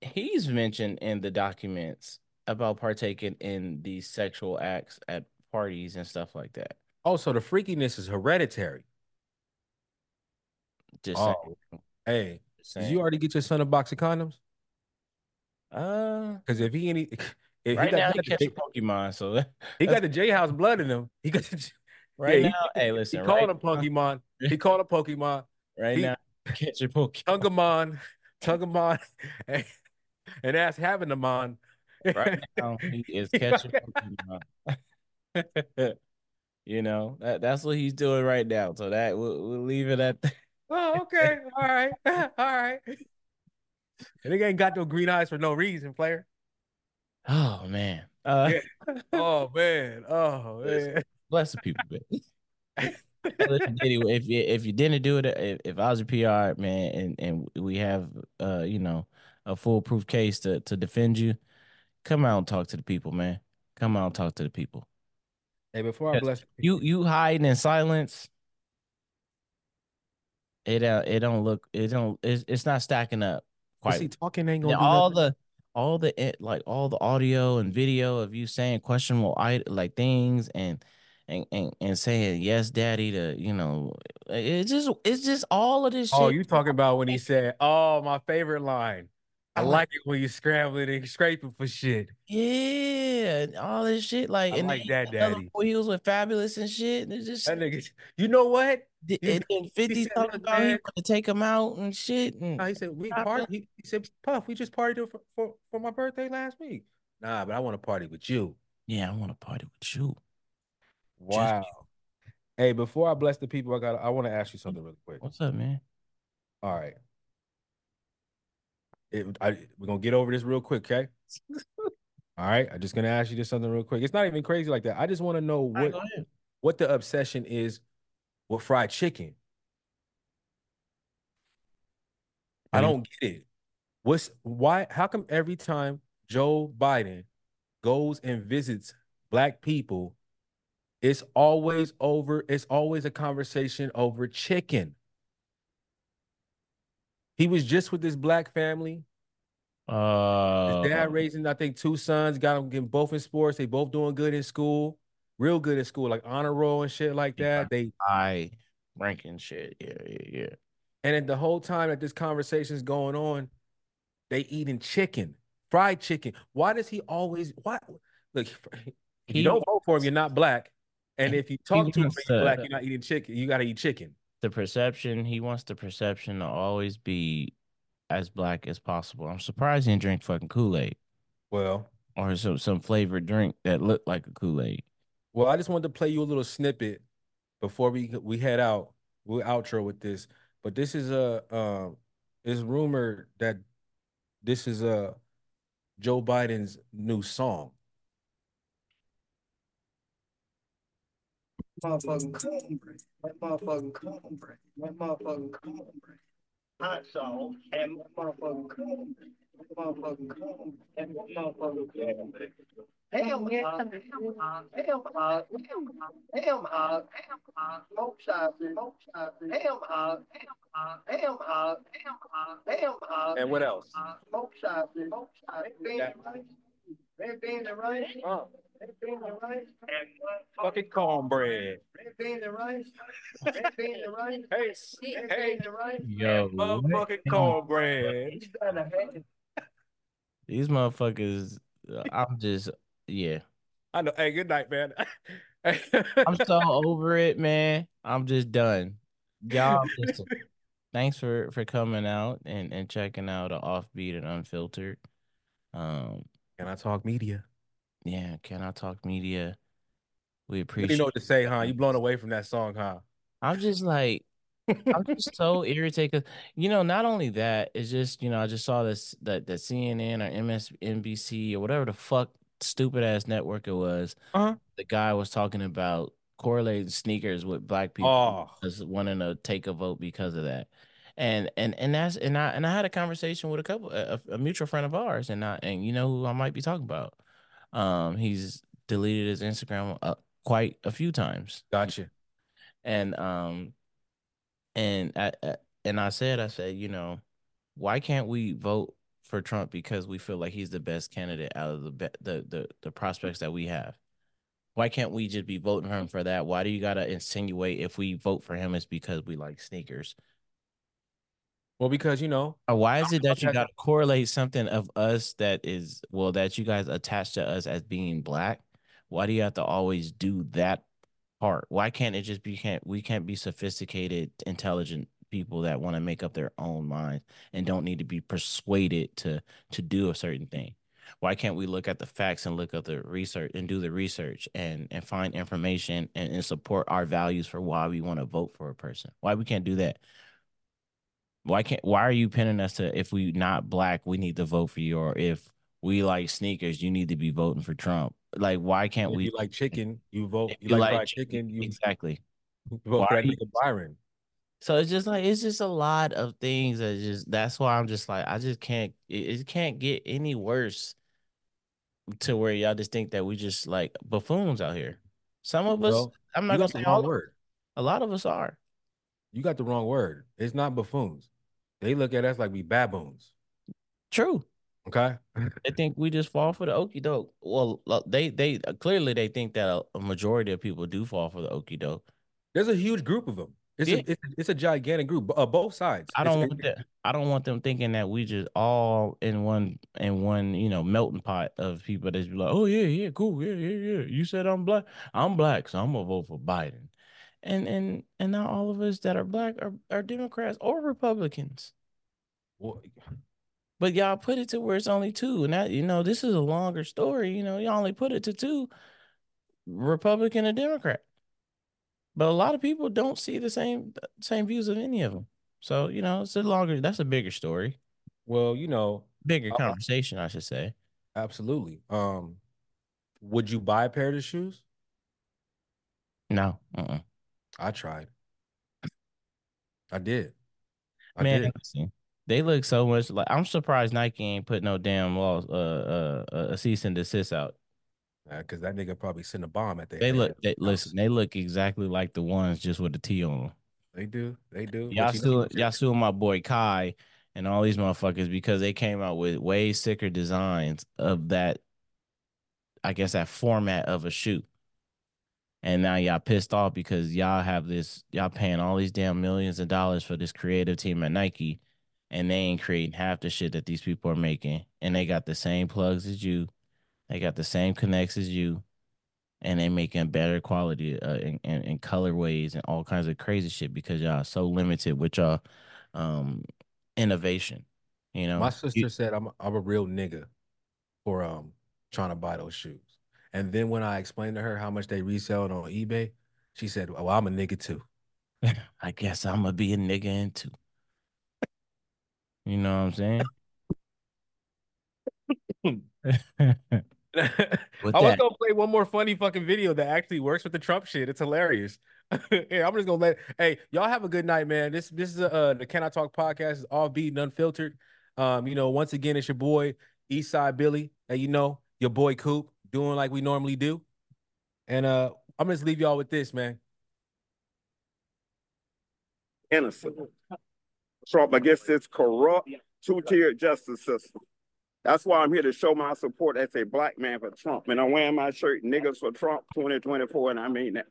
He's mentioned in the documents about partaking in these sexual acts at parties and stuff like that. Oh, so the freakiness is hereditary. Just Oh, saying. hey, just did you already get your son a box of condoms? uh, Because if he any, if right he got, now he he Pokemon, so he got the J House blood in him. He got the, right yeah, now, hey, he, listen, he right, called him Pokemon. He called him Pokemon. right he- now, catch your Pokemon. Tungamon, Tungamon, and, and that's having them on. Right now, he is catching Pokemon. you know that that's what he's doing right now. So that we'll, we'll leave it at. That. oh, okay. All right. All right. And they ain't got no green eyes for no reason, player. Oh man, uh, Yeah. Oh man. Oh man. Bless the people. If you if you didn't do it, if, if I was a PR man, and and we have uh you know a foolproof case to to defend you, come out and talk to the people, man. Come out and talk to the people. Hey, before I bless You you hiding in silence. It uh, it don't look it don't it's, it's not stacking up quite. he talking ain't gonna all nothing. the all the like all the audio and video of you saying questionable I like things and and and, and saying yes daddy to you know it's just it's just all of this Oh, shit you talking about when he said, "Oh, my favorite line." I like- it when you scrambling and scraping for shit. yeah all this shit like I and like that, daddy. he was with Fabolous and shit and just That nigga, you know what? and then 50 talking about he to take him out and shit and No, he said we party. He, he said, "Puff, we just partied for, for for my birthday last week." Nah, but I want to party with you. yeah I want to party with you Wow. Hey, before I bless the people, I got. I want to ask you something really quick. what's up man All right. It, I, we're gonna get over this real quick, okay? All right. I'm just gonna ask you just something real quick. It's not even crazy like that. I just want to know what ahead. what the obsession is with fried chicken. I don't get it. What's why? How come every time Joe Biden goes and visits black people, it's always over? It's always a conversation over chicken. He was just with this black family. uh His dad raising, I think, two sons, got them getting both in sports. They both doing good in school, real good in school, like honor roll and shit like Yeah. that. They high ranking shit yeah yeah yeah and then the whole time that this conversation is going on, they eating chicken, fried chicken. Why does he always? Why? Look, if you don't vote for him, you're not black. And if you talk to him, wants and you're to- black, you're not eating chicken. You got to eat chicken. the perception he wants the perception to always be as black as possible. I'm surprised he didn't drink fucking Kool Aid. Well, or some some flavored drink that looked like a Kool Aid. well, I just wanted to play you a little snippet before we we head out. We'll outro with this, but this is a um, it's rumored that this is a Joe Biden's new song. Motherfucking cornbread. That motherfucking cornbread. That motherfucking cornbread. Hot sauce and motherfucking cornbread. That motherfucking cornbread. And motherfucking cornbread. Ham hog, ham hog, ham hog, smoke sausage, smoke sausage, ham hog, ham hog, ham hog, And what else? smoke sausage, smoke sausage, beans and rice, red beans and rice, Oh, red beans and rice, fucking cornbread. red beans and rice, red beans and rice, Hey, red hey, beans and rice. Yo, motherfucking cornbread. He's got a head. these motherfuckers. I'm just yeah. I know. Hey, good night, man. I'm so over it, man. I'm just done. Y'all, listen. Thanks for for coming out and and checking out a offbeat and unfiltered. Um, Can I talk media? Yeah, can I talk media? We appreciate. didn't know what to say, huh? You blown away from that song, huh? I'm just like I'm just so irritated. you know, not only that, it's just you know I just saw this that that CNN or MSNBC or whatever the fuck stupid ass network it was. Uh-huh. The guy was talking about correlating sneakers with black people. Oh, was wanting to take a vote because of that. And and and that's and I and I had a conversation with a couple a, a mutual friend of ours and I and you know who I might be talking about. Um he's deleted his Instagram uh, quite a few times. gotcha. And um and I, I and I said I said, you know, why can't we vote for Trump because we feel like he's the best candidate out of the be- the the the prospects that we have? Why can't we just be voting for him for that? Why do you gotta insinuate if we vote for him it's because we like sneakers? Well, because you know, uh, why is it that you got to correlate something of us that is well that you guys attach to us as being black? Why do you have to always do that part? Why can't it just be can't we can't be sophisticated, intelligent people that want to make up their own minds and don't need to be persuaded to to do a certain thing? Why can't we look at the facts and look at the research and do the research and and find information and, and support our values for why we want to vote for a person? Why we can't do that? Why can't why are you pinning us to if we not black, we need to vote for you, or if we like sneakers, you need to be voting for Trump? Like, why can't if we you like chicken, you vote. You, you like, like chicken, you exactly? vote for you- Byron. So it's just like it's just a lot of things that just that's why I'm just like I just can't it, it can't get any worse to where y'all just think that we just like buffoons out here. Some of us, Well, I'm not gonna say all, word. a lot of us are. You got the wrong word. It's not buffoons. They look at us like we baboons. True. Okay. They think we just fall for the okey doke. Well, they they clearly they think that a, majority of people do fall for the okey doke. There's a huge group of them. It's Yeah. a it's, it's a gigantic group. Uh, both sides. I don't it- want that. I don't want them thinking that we just all in one in one you know melting pot of people that's like, oh yeah, yeah, cool, yeah, yeah, yeah. You said I'm black. I'm black, so I'm gonna vote for Biden. And and and now all of us that are black are, are Democrats or Republicans. Well, But y'all put it to where it's only two. And that, you know, this is a longer story. You know, y'all only put it to two Republican and Democrat. But a lot of people don't see the same same views of any of them. So, you know, it's a longer that's a bigger story. well, you know, Bigger Uh, conversation, I should say. absolutely. Um, would you buy a pair of shoes? No. Uh-uh. I tried. I did. I Man, did. they look so much like I'm surprised Nike ain't put no damn laws uh uh a cease and desist out. Because that nigga probably sent a bomb at their They head. look they listen, they look exactly like the ones just with the T on them. They do. They do. Y'all But you know- still y'all still my boy Kai and all these motherfuckers because they came out with way sicker designs of that, I guess that format of a shoe. And now y'all pissed off because y'all have this y'all paying all these damn millions of dollars for this creative team at Nike and they ain't creating half the shit that these people are making. And they got the same plugs as you. They got the same connects as you. And they making better quality uh, and, and, and colorways and all kinds of crazy shit because y'all are so limited with y'all um innovation. You know, My You- sister said I'm I'm a real nigga. for um trying to buy those shoes. And then when I explained to her how much they resell it on eBay, she said, "Well, I'm a nigga too." I guess I'm gonna be a nigga in too. You know what I'm saying? I With was gonna play one more funny fucking video that actually works with the Trump shit. It's hilarious. yeah, I'm just gonna let. Hey, y'all have a good night, man. This this is uh the Can I Talk podcast is all beat and unfiltered. Um, you know, once again, it's your boy Eastside Billie, and you know your boy Coop doing like we normally do. And uh, I'm gonna just leave y'all with this, man. innocent. Trump against this corrupt two-tier justice system. That's why I'm here to show my support as a black man for Trump. And I'm wearing my shirt, niggas for Trump 2024, and I mean that.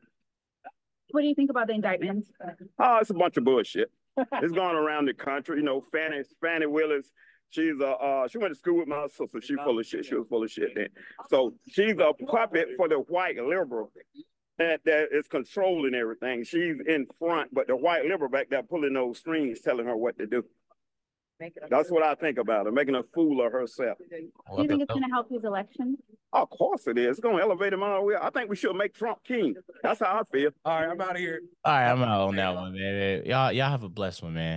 What do you think about the indictments? Oh, it's a bunch of bullshit. it's going around the country. You know, Fani, Fani Willis, she's a uh she went to school with my sister. She full of shit. She was full of shit then. So she's a puppet for the white liberal that, that is controlling everything. She's in front, but the white liberal back there pulling those strings, telling her what to do. That's what I think about her, making a fool of herself. Do you think it's going to help his election? Of course it is. It's gonna elevate him all the way. I think we should make Trump king. That's how I feel. All right, I'm out of here. all right, I'm out on that one, man. Y'all, y'all have a blessed one, man.